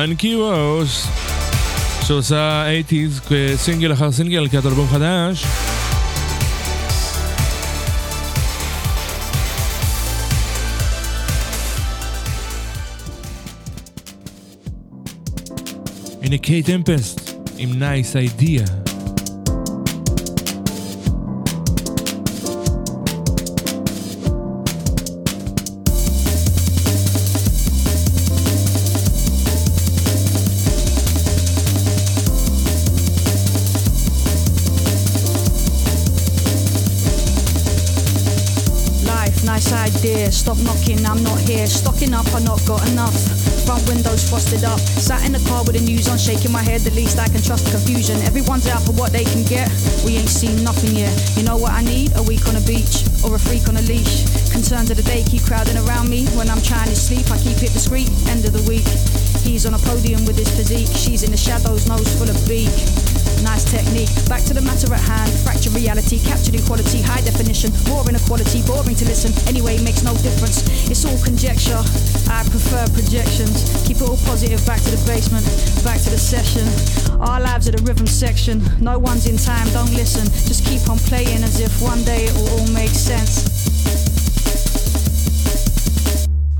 פרנקי רוס, שעושה 80's כסינגל אחר סינגל, כעת אלבום חדש. הנה קיי טמפסט עם Nice Idea. Life, Stop knocking, I'm not here. Stocking up, I not got enough. Front windows frosted up. Sat in the car with the news on, shaking my head. The least I can trust the confusion. Everyone's out for what they can get. We ain't seen nothing yet. You know what I need? A week on a beach or a freak on a leash. Concerns of the day keep crowding around me. When I'm trying to sleep, I keep it discreet. End of the week. He's on a podium with his physique. She's in the shadows, nose full of beak. Nice technique. Back to the matter at hand. Reality, captured in quality, high definition. More inequality, boring to listen. Anyway, makes no difference. It's all conjecture. I prefer projections. Keep it all positive. Back to the basement. Back to the session. Our lives are the rhythm section. No one's in time. Don't listen. Just keep on playing as if one day it will all make sense.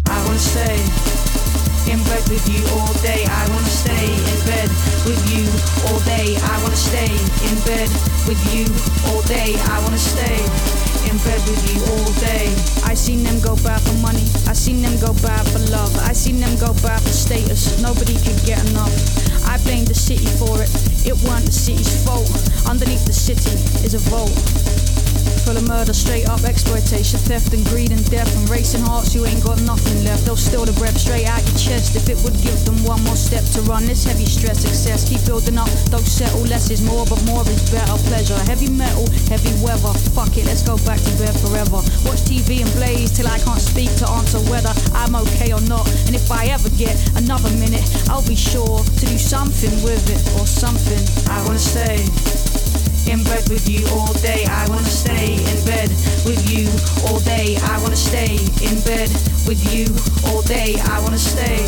I wanna stay in bed with you all day. I wanna stay in bed with day. I wanna stay in bed with you all day. I wanna stay in bed with you all day. I seen them go bad for money. I seen them go bad for love. I seen them go bad for status. Nobody could get enough. I blame the city for it. It weren't the city's fault. Underneath the city is a vault. Full of murder, straight up exploitation, theft and greed and death and racing hearts. You ain't got nothing left. They'll steal the breath straight out your chest if it would give them one more step to run. This heavy stress, excess, keep building up. Don't settle. Less is more, but more is better. Pleasure, heavy metal, heavy weather. Fuck it, let's go back to bed forever. Watch TV and blaze till I can't speak to answer whether I'm okay or not. And if I ever get another minute, I'll be sure to do something with it or something. I wanna stay in bed with you all day. I wanna stay in bed with you all day. I wanna stay in bed with you all day. I wanna stay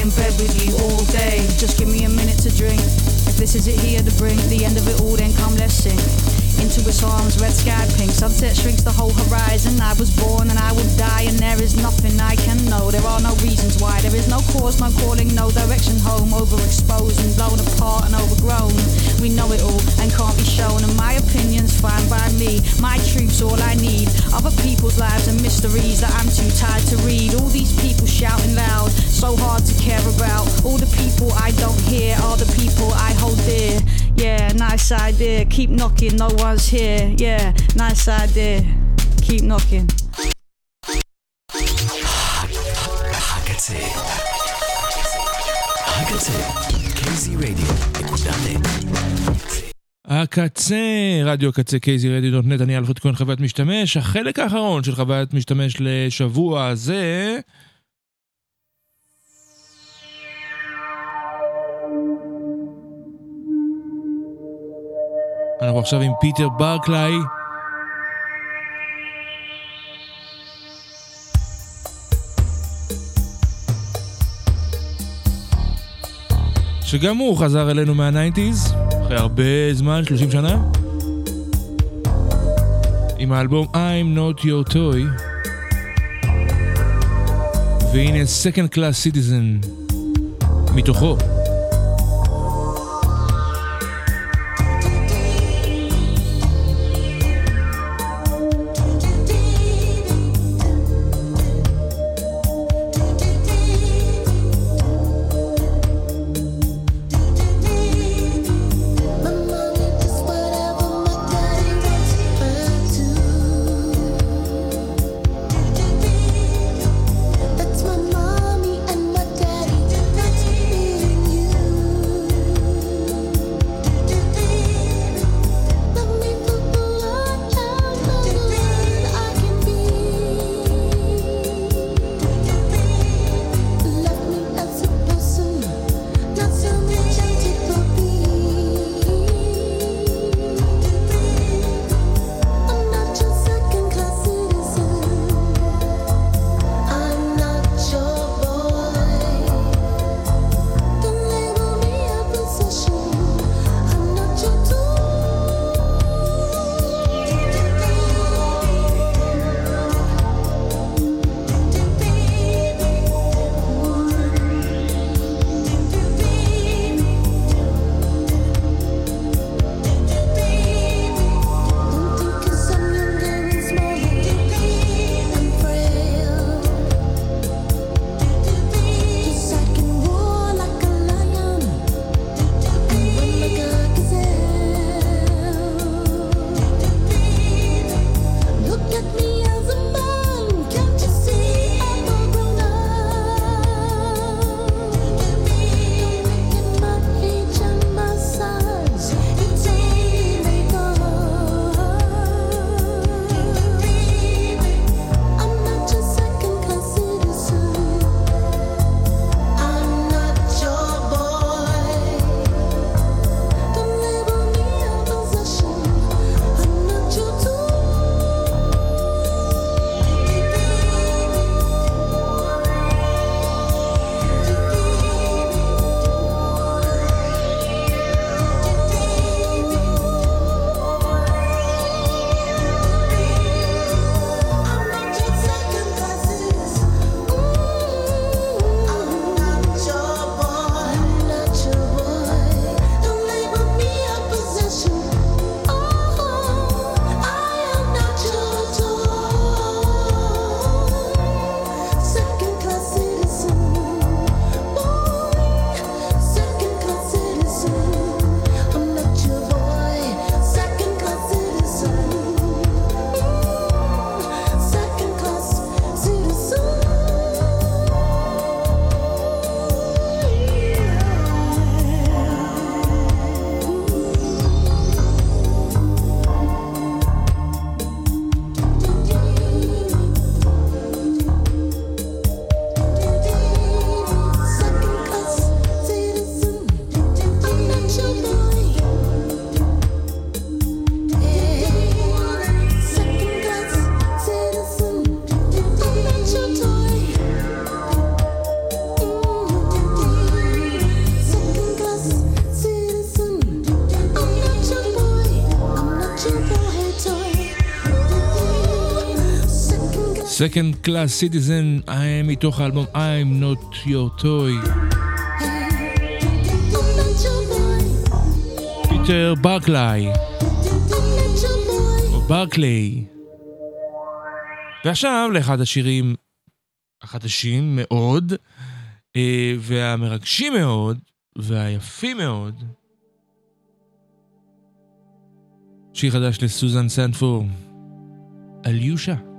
in bed with you all day. Just give me a minute to drink. If this is it here to bring the end of it all, then come let's sing. Into its arms, red sky pink. Sunset shrinks the whole horizon. I was born and I will die, and there is nothing I can know. There are no reasons why. There is no cause, no calling, no direction home. Overexposed and blown apart and overgrown. We know it all and can't be shown. And my opinion's fine by me. My truth's all I need. Other people's lives and mysteries that I'm too tired to read. All these people shouting loud, so hard to care about. All the people I don't hear are the people I hold dear. Yeah, nice idea. Keep knocking, no one's here. Yeah, nice idea. Keep knocking. הקצה. KZ Radio. הקצה, רדיו הקצה kzradio.net, אני אלפרד כהן חוויית משתמש. החלק האחרון של חוויית משתמש לשבוע הזה... אנחנו עכשיו עם פיטר ברקליי. שגם הוא חזר אלינו מהניינטיז, אחרי הרבה זמן, 30 שנה, עם האלבום I'm Not Your Toy, והנה Second Class Citizen מתוכו. Second Class Citizen I'm מתוך האלבום I'm Not Your Toy. פיטר ברקליי, או ברקליי. ועכשיו לאחד השירים החדשים מאוד, אה, והמרגשים מאוד, והיפים מאוד. שיר חדש לסוזן סנפור, אליושה.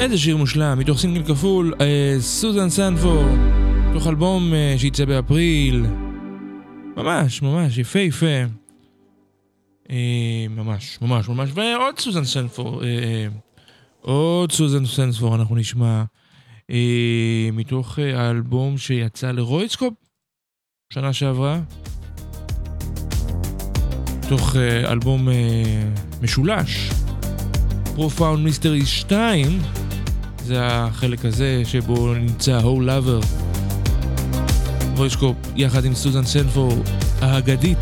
איזה שיר מושלם, מתוך סינגל כפול, אה, סוזן סנפור, מתוך אלבום אה, שיצא באפריל. ממש, ממש, יפהפה. אה, ממש, ממש, ממש, ועוד סוזן אה, עוד סוזן סנפור אנחנו נשמע, מתוך האלבום שיצא לרוידסקופ שנה שעברה. מתוך אלבום משולש, Profound Mysteries 2, זה החלק הזה שבו נמצא Oh, Lover. רויקסופ יחד עם סוזן סנדפור האגדית.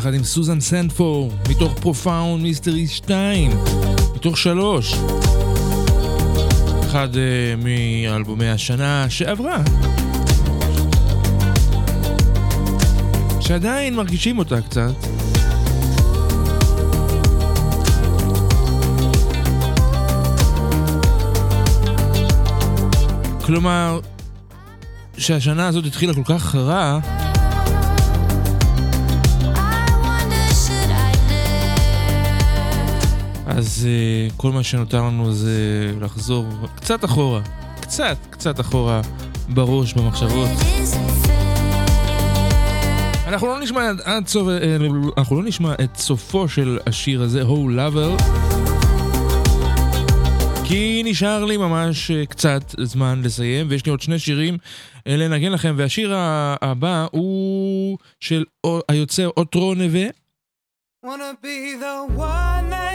יחד עם סוזן סנדפור, מתוך Profound Mysteries 2, מתוך 3. אחד אה, מאלבומי השנה שעברה. שעדיין מרגישים אותה קצת. כלומר, שהשנה הזאת התחילה כל כך רע, אז uh, כל מה שנותר לנו זה לחזור קצת אחורה, קצת, קצת אחורה בראש, במחשבות. אנחנו לא נשמע עד סוף, אה, אנחנו לא נשמע את סופו של השיר הזה, הו לאבר, כי נשאר לי ממש אה, קצת זמן לסיים, ויש לי עוד שני שירים לנגן לכם, והשיר הבא הוא של היוצר אוטרו נווה. Wanna be the one that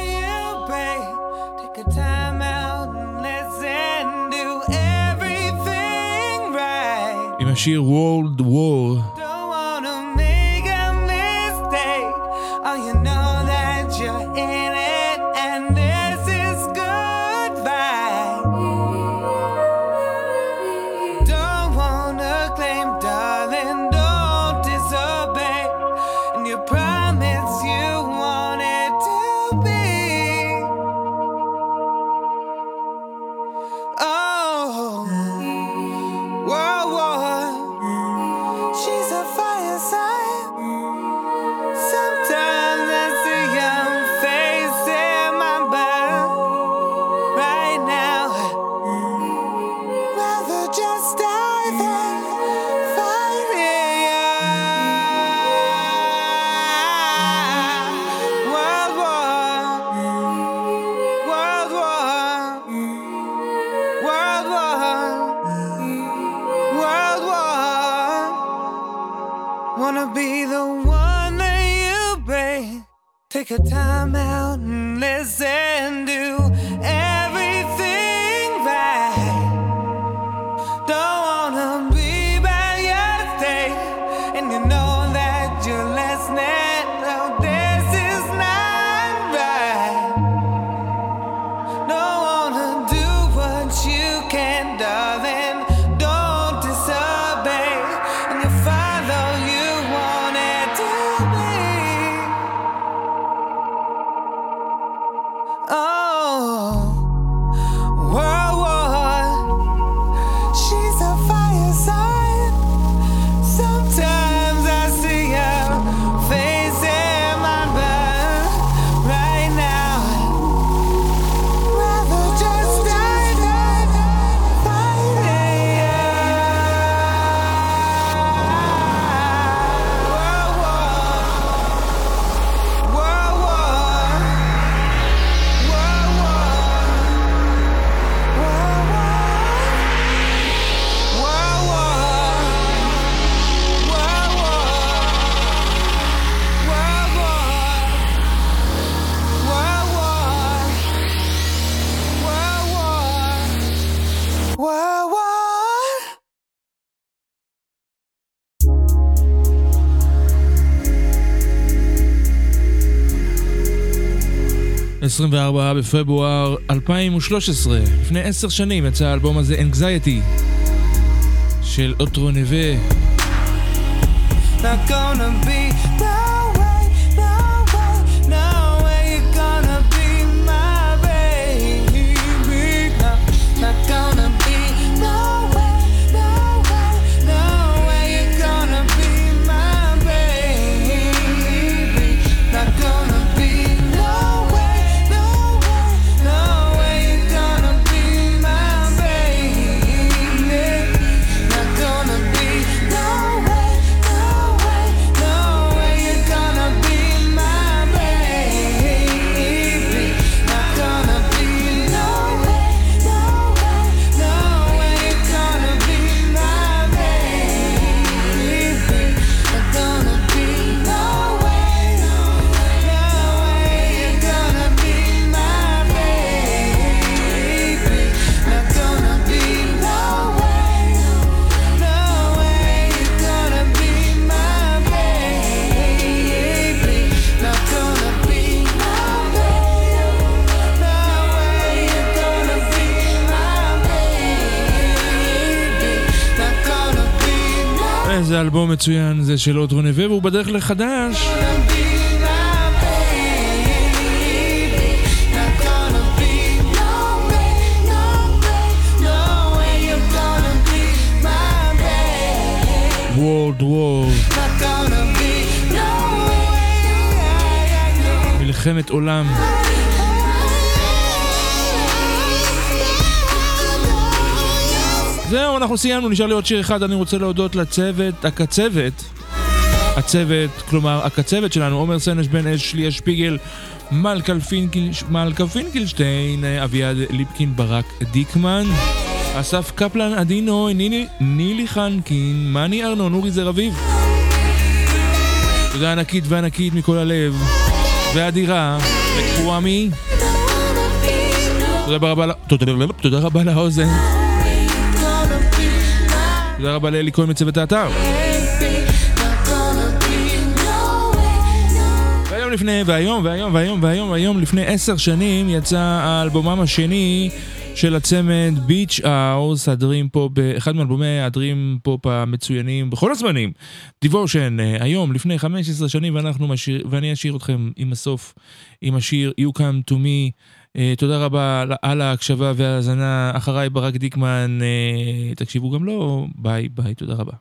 right. עם השיר World War. Take a time 24 בפברואר 2013, לפני עשר שנים יצא האלבום הזה Anxiety של אוטרו נווה. אלבום מצוין זה של אוטרו נווה, והוא בדרך לחדש. World War. מלחמת עולם. זהו, אנחנו סיימנו, נשאר לי עוד שיר אחד, אני רוצה להודות לצוות, הקצבת, הצוות, כלומר, הקצבת שלנו, עומר סנש, בן אש, ליה שפיגל, מלכה פינקל, מלכה פינקלשטיין, אביעד ליפקין, ברק דיקמן, אסף קפלן, עדי נוי, נילי, נילי חנקין, מני ארנון, אורי זר אביב. תודה ענקית וענקית מכל הלב, ואדירה, תודה, תודה רבה להאזין. תודה רבה לאלי כהן מצוות האתר. והיום לפני, והיום, והיום, והיום, והיום, והיום לפני עשר שנים יצא האלבום השני של הצמד ביץ' האוס, ה dream pop, אחד מאלבומי ה dream pop המצוינים בכל הזמנים. דיוושן, היום לפני 15 שנים, ואנחנו משאיר, ואני אשאיר אתכם עם הסוף, עם השיר You Come To Me. Uh, תודה רבה על ההקשבה וההאזנה. אחריי ברק דיקמן, uh, תקשיבו גם לו. ביי ביי, תודה רבה.